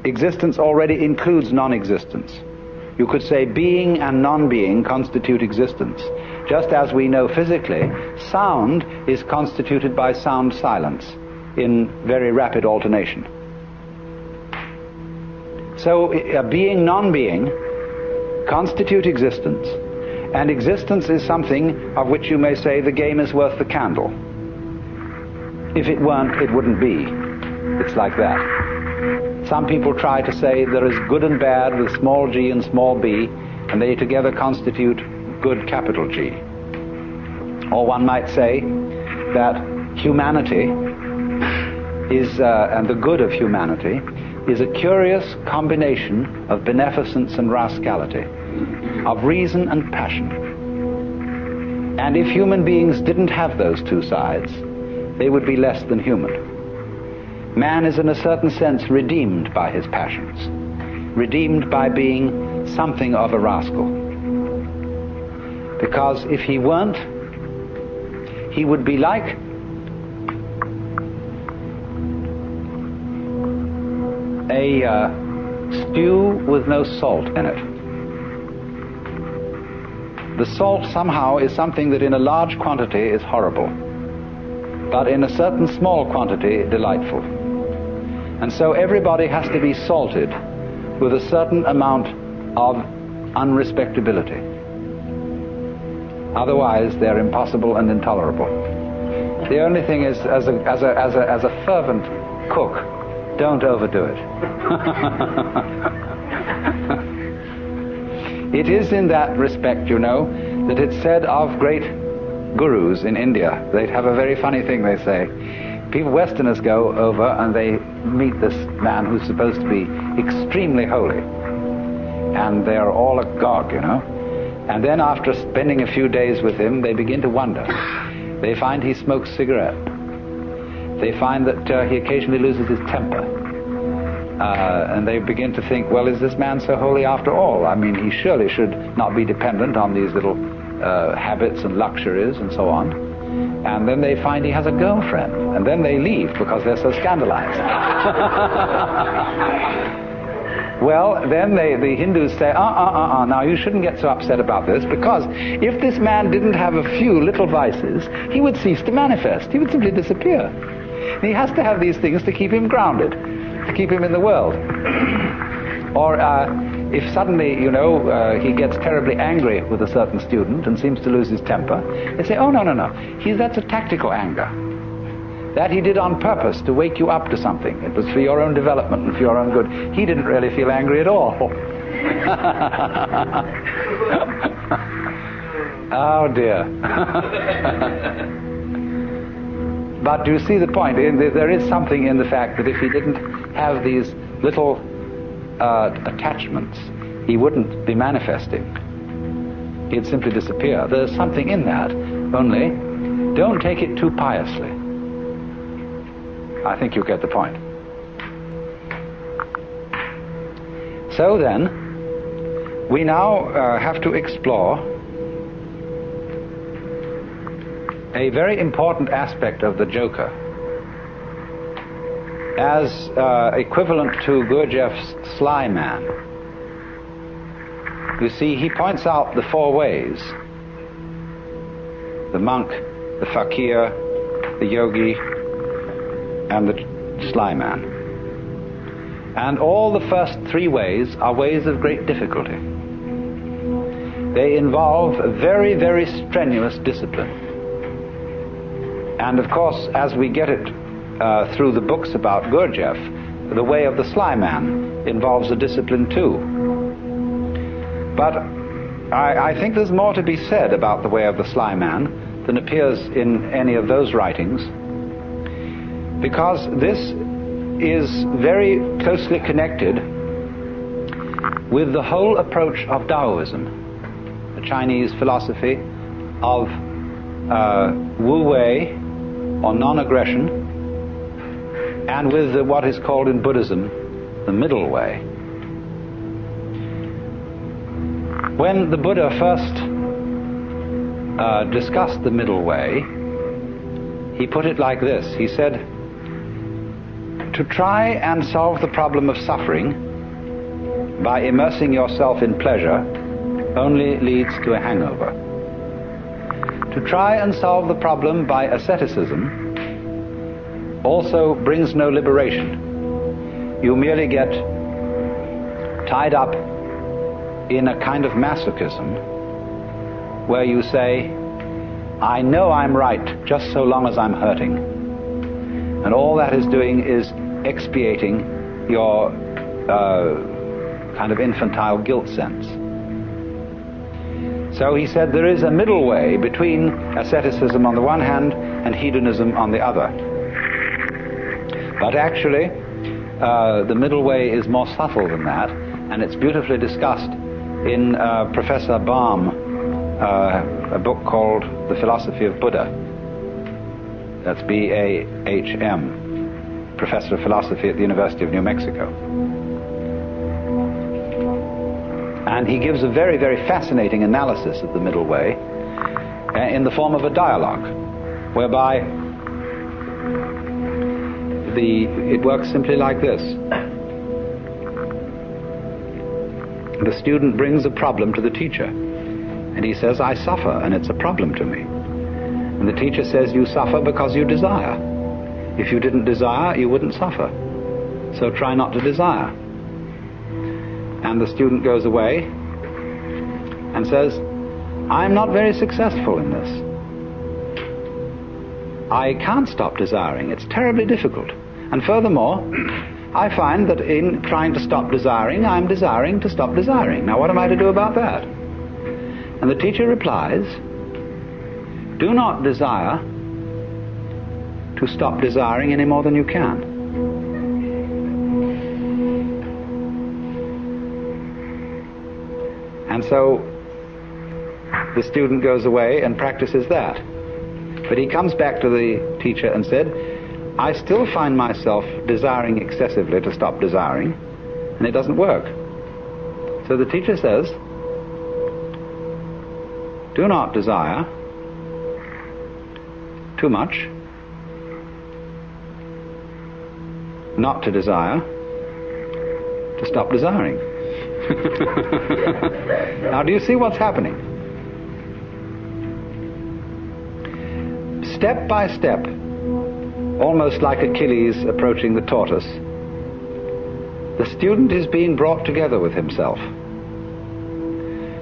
Existence already includes non existence. You could say being and non being constitute existence. Just as we know physically, sound is constituted by sound silence in very rapid alternation. So, a being, non being constitute existence, and existence is something of which you may say the game is worth the candle. If it weren't, it wouldn't be. It's like that. Some people try to say there is good and bad with small g and small b, and they together constitute good capital G. Or one might say that humanity is, uh, and the good of humanity is a curious combination of beneficence and rascality, of reason and passion. And if human beings didn't have those two sides, they would be less than human. Man is, in a certain sense, redeemed by his passions, redeemed by being something of a rascal. Because if he weren't, he would be like a uh, stew with no salt in it. The salt somehow is something that in a large quantity is horrible, but in a certain small quantity delightful. And so everybody has to be salted with a certain amount of unrespectability. Otherwise, they're impossible and intolerable. The only thing is, as a, as a, as a, as a fervent cook, don't overdo it. it is in that respect, you know, that it's said of great gurus in India. they'd have a very funny thing they say. People, Westerners go over and they meet this man who's supposed to be extremely holy. And they are all agog, you know. And then after spending a few days with him, they begin to wonder. They find he smokes cigarette. They find that uh, he occasionally loses his temper. Uh, and they begin to think, well, is this man so holy after all? I mean, he surely should not be dependent on these little uh, habits and luxuries and so on. And then they find he has a girlfriend. And then they leave because they're so scandalized. Well, then they, the Hindus say, uh, uh, uh, uh, now you shouldn't get so upset about this because if this man didn't have a few little vices, he would cease to manifest. He would simply disappear. He has to have these things to keep him grounded, to keep him in the world. or uh, if suddenly, you know, uh, he gets terribly angry with a certain student and seems to lose his temper, they say, oh, no, no, no, he, that's a tactical anger. That he did on purpose to wake you up to something. It was for your own development and for your own good. He didn't really feel angry at all. oh dear. but do you see the point? There is something in the fact that if he didn't have these little uh, attachments, he wouldn't be manifesting. He'd simply disappear. There's something in that, only don't take it too piously. I think you get the point. So then, we now uh, have to explore a very important aspect of the Joker as uh, equivalent to Gurdjieff's sly man. You see, he points out the four ways the monk, the fakir, the yogi, and the sly man. And all the first three ways are ways of great difficulty. They involve very, very strenuous discipline. And of course, as we get it uh, through the books about Gurdjieff, the way of the sly man involves a discipline too. But I, I think there's more to be said about the way of the sly man than appears in any of those writings because this is very closely connected with the whole approach of Taoism, the Chinese philosophy of uh, Wu Wei, or non aggression, and with the, what is called in Buddhism the middle way. When the Buddha first uh, discussed the middle way, he put it like this He said, to try and solve the problem of suffering by immersing yourself in pleasure only leads to a hangover. To try and solve the problem by asceticism also brings no liberation. You merely get tied up in a kind of masochism where you say, I know I'm right just so long as I'm hurting. And all that is doing is expiating your uh, kind of infantile guilt sense. So he said there is a middle way between asceticism on the one hand and hedonism on the other. But actually, uh, the middle way is more subtle than that, and it's beautifully discussed in uh, Professor Bahm, uh, a book called The Philosophy of Buddha. That's B A H M, professor of philosophy at the University of New Mexico. And he gives a very, very fascinating analysis of the middle way uh, in the form of a dialogue, whereby the, it works simply like this. The student brings a problem to the teacher, and he says, I suffer, and it's a problem to me. And the teacher says, You suffer because you desire. If you didn't desire, you wouldn't suffer. So try not to desire. And the student goes away and says, I'm not very successful in this. I can't stop desiring. It's terribly difficult. And furthermore, I find that in trying to stop desiring, I'm desiring to stop desiring. Now, what am I to do about that? And the teacher replies, Do not desire to stop desiring any more than you can. And so the student goes away and practices that. But he comes back to the teacher and said, I still find myself desiring excessively to stop desiring, and it doesn't work. So the teacher says, Do not desire too much, not to desire, to stop desiring. now, do you see what's happening? Step by step, almost like Achilles approaching the tortoise, the student is being brought together with himself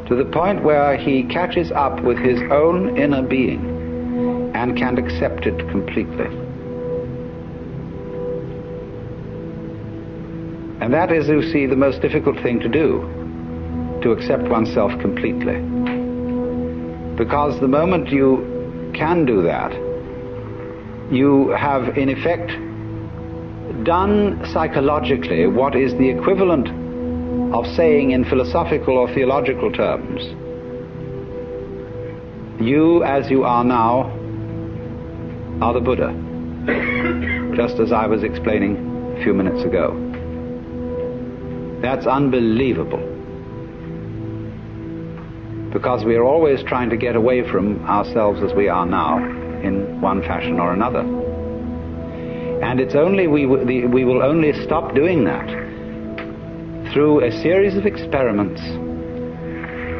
to the point where he catches up with his own inner being and can accept it completely. And that is, you see, the most difficult thing to do, to accept oneself completely. Because the moment you can do that, you have in effect done psychologically what is the equivalent of saying in philosophical or theological terms, you as you are now are the Buddha, just as I was explaining a few minutes ago. That's unbelievable. Because we are always trying to get away from ourselves as we are now in one fashion or another. And it's only we, we will only stop doing that through a series of experiments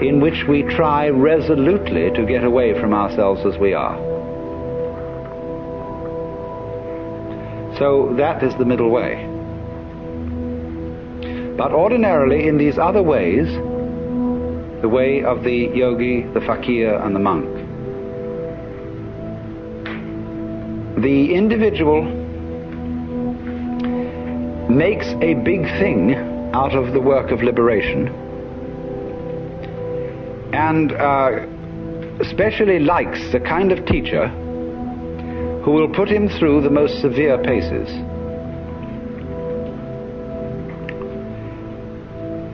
in which we try resolutely to get away from ourselves as we are. So that is the middle way. But ordinarily, in these other ways, the way of the yogi, the fakir, and the monk, the individual makes a big thing out of the work of liberation and uh, especially likes the kind of teacher who will put him through the most severe paces.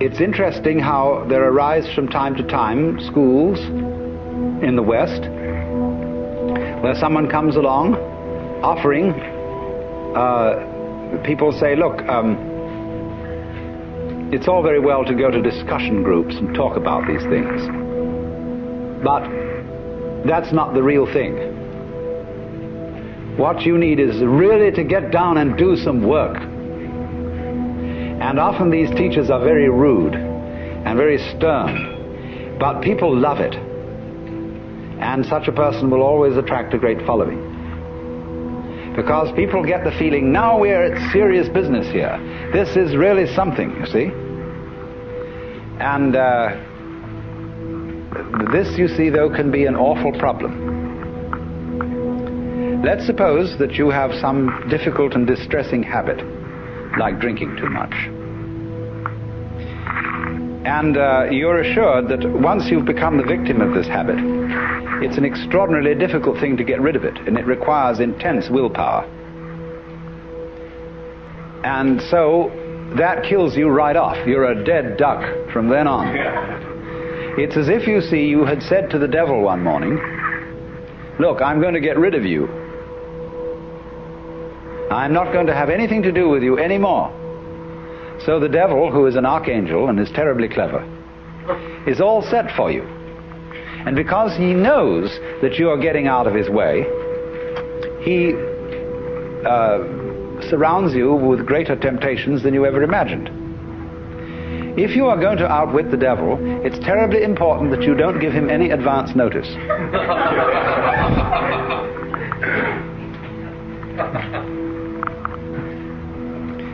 It's interesting how there arise from time to time schools in the West where someone comes along offering, uh, people say, look, um, it's all very well to go to discussion groups and talk about these things, but that's not the real thing. What you need is really to get down and do some work. And often these teachers are very rude and very stern, but people love it. And such a person will always attract a great following. Because people get the feeling, now we're at serious business here. This is really something, you see. And uh, this, you see, though, can be an awful problem. Let's suppose that you have some difficult and distressing habit, like drinking too much. And uh, you're assured that once you've become the victim of this habit, it's an extraordinarily difficult thing to get rid of it, and it requires intense willpower. And so that kills you right off. You're a dead duck from then on. It's as if you see you had said to the devil one morning, Look, I'm going to get rid of you. I'm not going to have anything to do with you anymore. So the devil, who is an archangel and is terribly clever, is all set for you. And because he knows that you are getting out of his way, he uh, surrounds you with greater temptations than you ever imagined. If you are going to outwit the devil, it's terribly important that you don't give him any advance notice.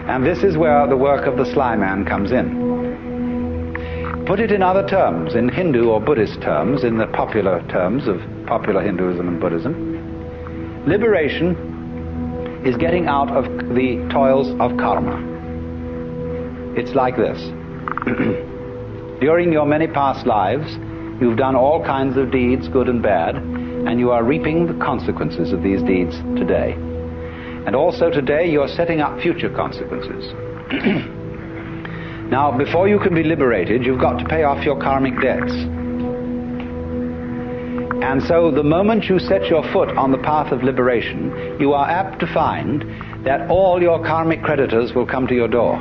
and this is where the work of the sly man comes in. Put it in other terms, in Hindu or Buddhist terms, in the popular terms of popular Hinduism and Buddhism. Liberation is getting out of the toils of karma. It's like this. During your many past lives, you've done all kinds of deeds, good and bad, and you are reaping the consequences of these deeds today. And also today, you're setting up future consequences. now, before you can be liberated, you've got to pay off your karmic debts. And so, the moment you set your foot on the path of liberation, you are apt to find that all your karmic creditors will come to your door.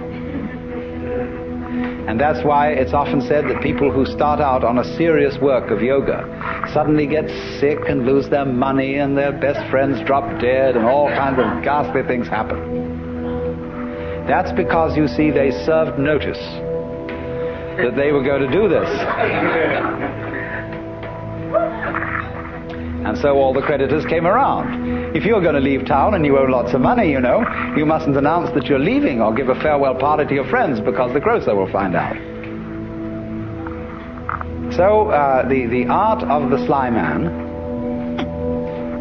And that's why it's often said that people who start out on a serious work of yoga suddenly get sick and lose their money and their best friends drop dead and all kinds of ghastly things happen. That's because, you see, they served notice that they were going to do this. And so all the creditors came around. If you're going to leave town and you owe lots of money, you know, you mustn't announce that you're leaving or give a farewell party to your friends because the grocer will find out. So uh, the, the art of the sly man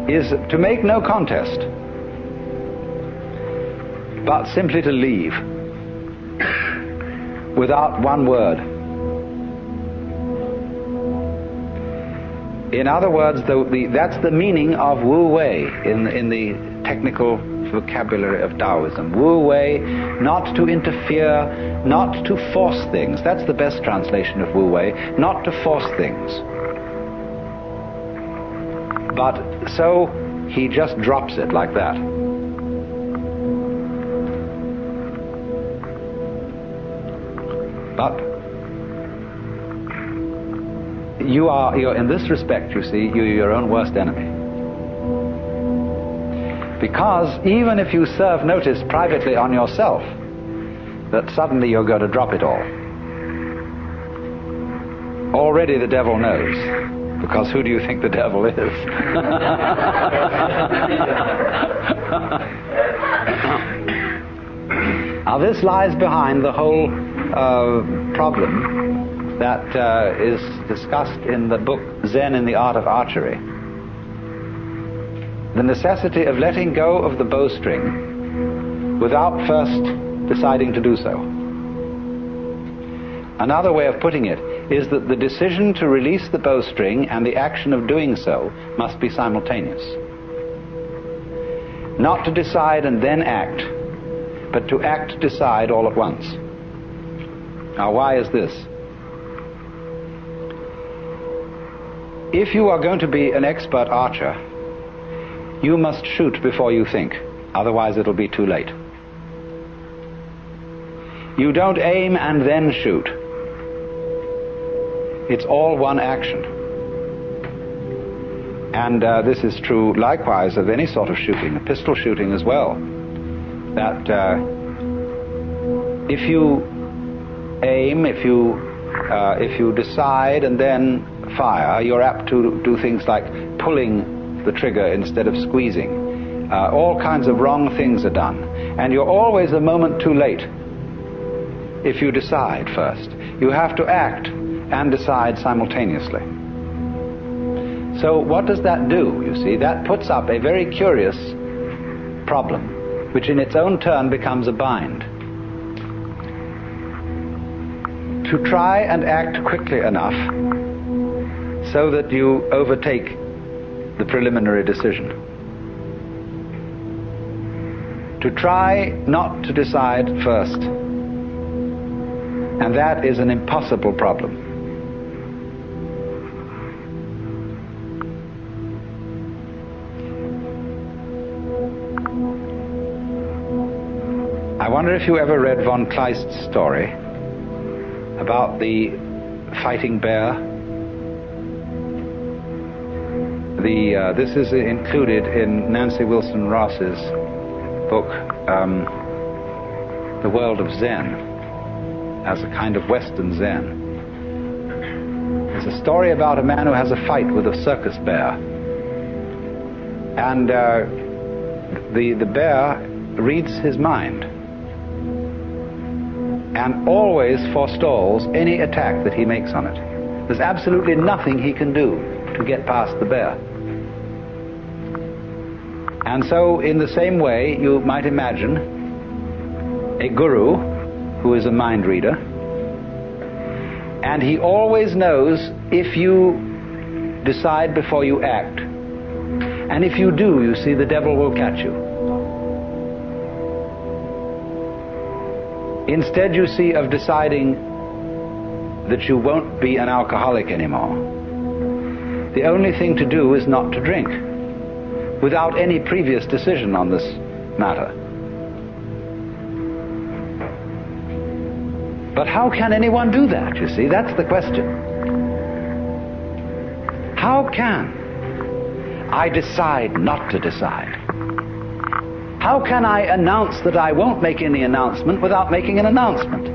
is to make no contest, but simply to leave without one word. In other words, the, the, that's the meaning of Wu Wei in, in the technical vocabulary of Taoism. Wu Wei, not to interfere, not to force things. That's the best translation of Wu Wei, not to force things. But so he just drops it like that. But you are, you're, in this respect, you see, you're your own worst enemy. Because even if you serve notice privately on yourself, that suddenly you're going to drop it all. Already the devil knows. Because who do you think the devil is? now, this lies behind the whole uh, problem that uh, is discussed in the book Zen in the Art of Archery. The necessity of letting go of the bowstring without first deciding to do so. Another way of putting it is that the decision to release the bowstring and the action of doing so must be simultaneous. Not to decide and then act, but to act, decide all at once. Now, why is this? If you are going to be an expert archer, you must shoot before you think, otherwise, it'll be too late. You don't aim and then shoot. It's all one action. And uh, this is true likewise of any sort of shooting, pistol shooting as well. That uh, if you aim, if you uh, if you decide and then fire, you're apt to do things like pulling the trigger instead of squeezing. Uh, all kinds of wrong things are done, and you're always a moment too late if you decide first. You have to act and decide simultaneously. So, what does that do? You see, that puts up a very curious problem, which in its own turn becomes a bind. To try and act quickly enough so that you overtake the preliminary decision. to try not to decide first. And that is an impossible problem. I wonder if you ever read von Kleist's story about the fighting bear. The, uh, this is included in Nancy Wilson Ross's book, um, The World of Zen, as a kind of Western Zen. It's a story about a man who has a fight with a circus bear. And uh, the, the bear reads his mind and always forestalls any attack that he makes on it. There's absolutely nothing he can do to get past the bear. And so, in the same way, you might imagine a guru who is a mind reader, and he always knows if you decide before you act. And if you do, you see, the devil will catch you. Instead, you see, of deciding that you won't be an alcoholic anymore, the only thing to do is not to drink without any previous decision on this matter. But how can anyone do that, you see? That's the question. How can I decide not to decide? How can I announce that I won't make any announcement without making an announcement?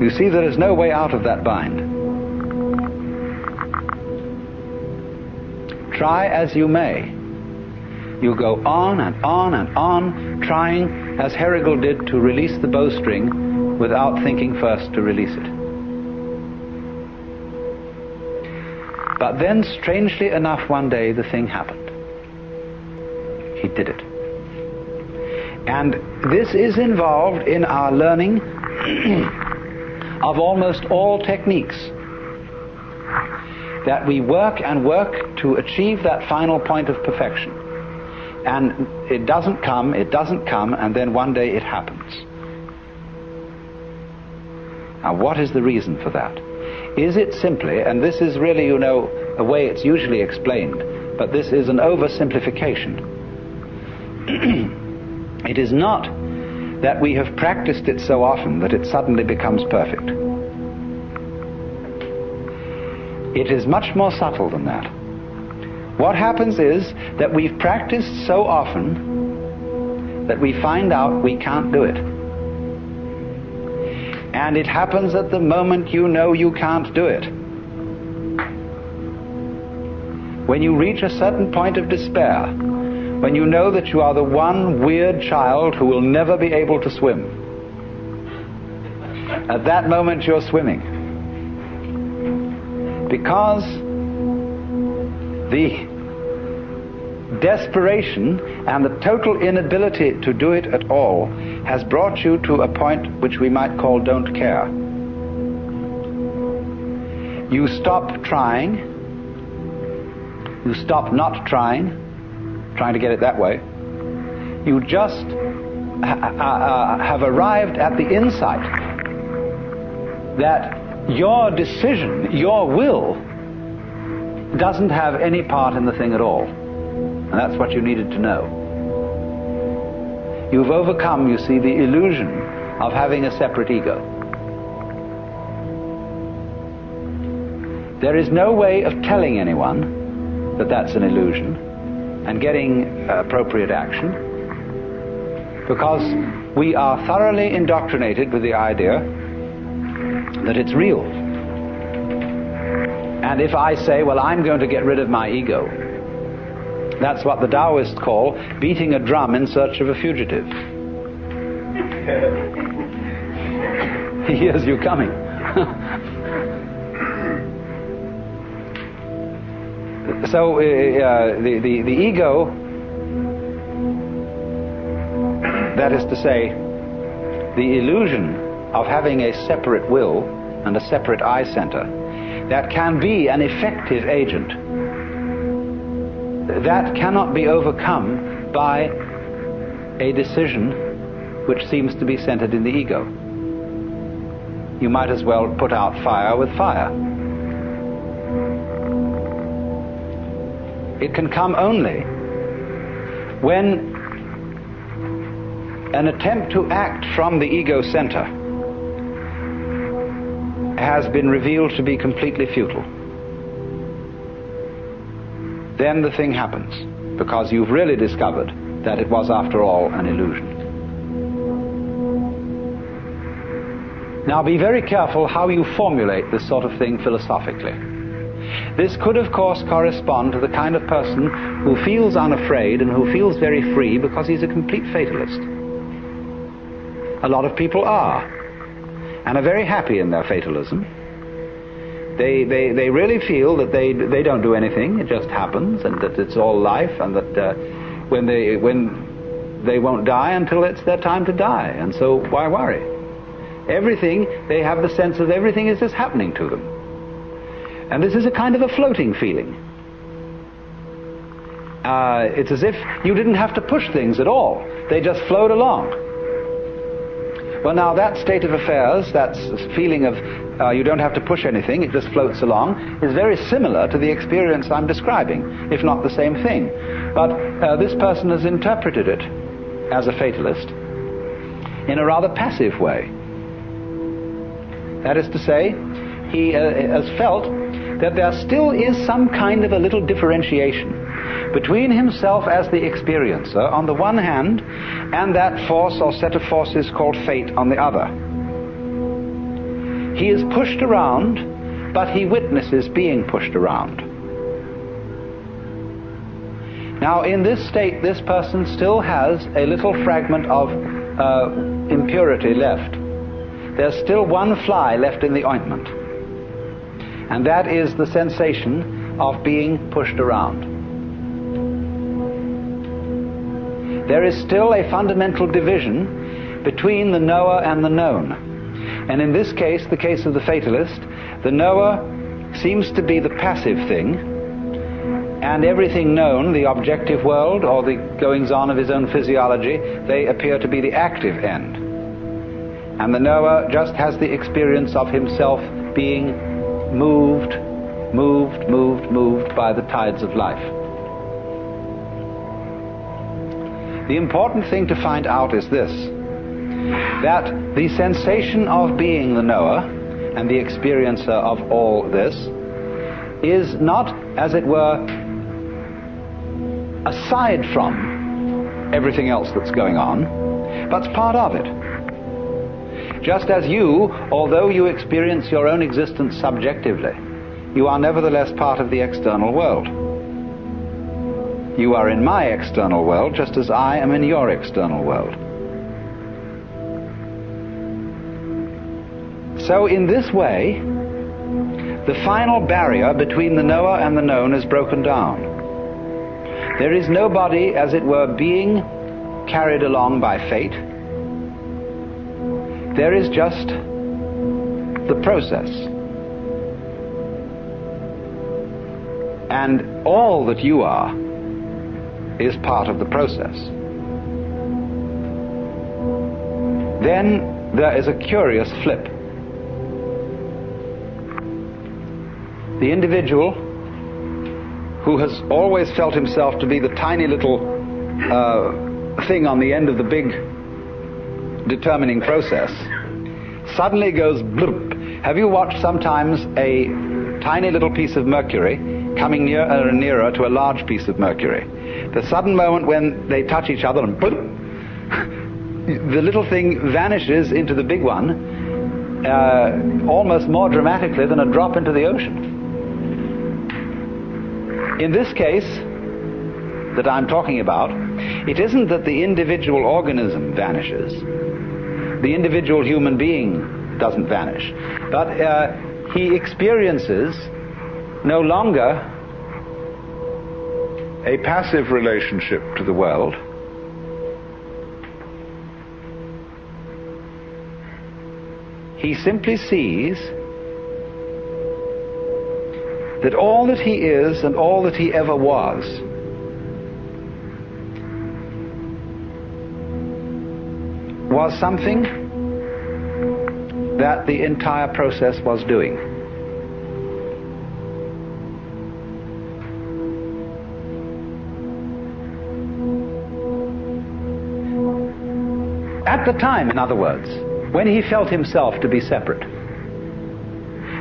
You see, there is no way out of that bind. Try as you may. You go on and on and on, trying, as Herrigel did, to release the bowstring without thinking first to release it. But then, strangely enough, one day the thing happened. He did it. And this is involved in our learning of almost all techniques. That we work and work to achieve that final point of perfection. And it doesn't come, it doesn't come, and then one day it happens. Now, what is the reason for that? Is it simply, and this is really, you know, a way it's usually explained, but this is an oversimplification. it is not that we have practiced it so often that it suddenly becomes perfect. It is much more subtle than that. What happens is that we've practiced so often that we find out we can't do it. And it happens at the moment you know you can't do it. When you reach a certain point of despair, when you know that you are the one weird child who will never be able to swim, at that moment you're swimming. Because the desperation and the total inability to do it at all has brought you to a point which we might call don't care. You stop trying, you stop not trying, trying to get it that way. You just ha- uh, have arrived at the insight that your decision, your will, doesn't have any part in the thing at all. And that's what you needed to know. You've overcome, you see, the illusion of having a separate ego. There is no way of telling anyone that that's an illusion and getting appropriate action because we are thoroughly indoctrinated with the idea that it's real. And if I say, well, I'm going to get rid of my ego, that's what the Taoists call beating a drum in search of a fugitive. he hears you coming. so uh, uh, the, the, the ego, that is to say, the illusion of having a separate will and a separate eye center, that can be an effective agent, that cannot be overcome by a decision which seems to be centered in the ego. You might as well put out fire with fire. It can come only when an attempt to act from the ego center has been revealed to be completely futile. Then the thing happens, because you've really discovered that it was, after all, an illusion. Now be very careful how you formulate this sort of thing philosophically. This could, of course, correspond to the kind of person who feels unafraid and who feels very free because he's a complete fatalist. A lot of people are, and are very happy in their fatalism. They, they, they really feel that they, they don't do anything, it just happens, and that it's all life, and that uh, when, they, when they won't die until it's their time to die, and so why worry? Everything, they have the sense of everything is just happening to them. And this is a kind of a floating feeling. Uh, it's as if you didn't have to push things at all, they just flowed along. Well, now that state of affairs, that feeling of uh, you don't have to push anything, it just floats along, is very similar to the experience I'm describing, if not the same thing. But uh, this person has interpreted it as a fatalist in a rather passive way. That is to say, he uh, has felt that there still is some kind of a little differentiation between himself as the experiencer on the one hand and that force or set of forces called fate on the other. He is pushed around, but he witnesses being pushed around. Now, in this state, this person still has a little fragment of uh, impurity left. There's still one fly left in the ointment, and that is the sensation of being pushed around. There is still a fundamental division between the knower and the known. And in this case, the case of the fatalist, the knower seems to be the passive thing, and everything known, the objective world or the goings on of his own physiology, they appear to be the active end. And the knower just has the experience of himself being moved, moved, moved, moved by the tides of life. The important thing to find out is this that the sensation of being the knower and the experiencer of all this is not, as it were, aside from everything else that's going on, but part of it. Just as you, although you experience your own existence subjectively, you are nevertheless part of the external world. You are in my external world just as I am in your external world. So, in this way, the final barrier between the knower and the known is broken down. There is nobody, as it were, being carried along by fate. There is just the process. And all that you are is part of the process. Then there is a curious flip. The individual who has always felt himself to be the tiny little uh, thing on the end of the big determining process suddenly goes bloop. Have you watched sometimes a tiny little piece of mercury coming nearer and nearer to a large piece of mercury? The sudden moment when they touch each other and boom, the little thing vanishes into the big one uh, almost more dramatically than a drop into the ocean. In this case that I'm talking about, it isn't that the individual organism vanishes, the individual human being doesn't vanish, but uh, he experiences no longer a passive relationship to the world. He simply sees that all that he is and all that he ever was was something that the entire process was doing. At the time, in other words, when he felt himself to be separate,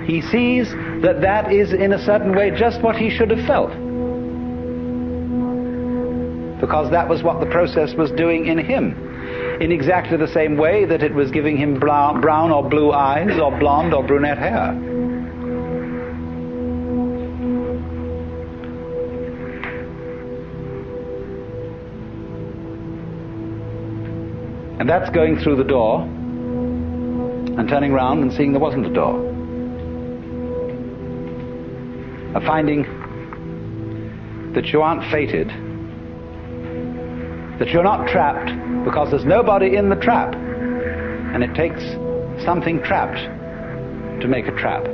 he sees that that is, in a certain way, just what he should have felt. Because that was what the process was doing in him. In exactly the same way that it was giving him brown or blue eyes, or blonde or brunette hair. And that's going through the door and turning round and seeing there wasn't a door. Of finding that you aren't fated, that you're not trapped because there's nobody in the trap. And it takes something trapped to make a trap.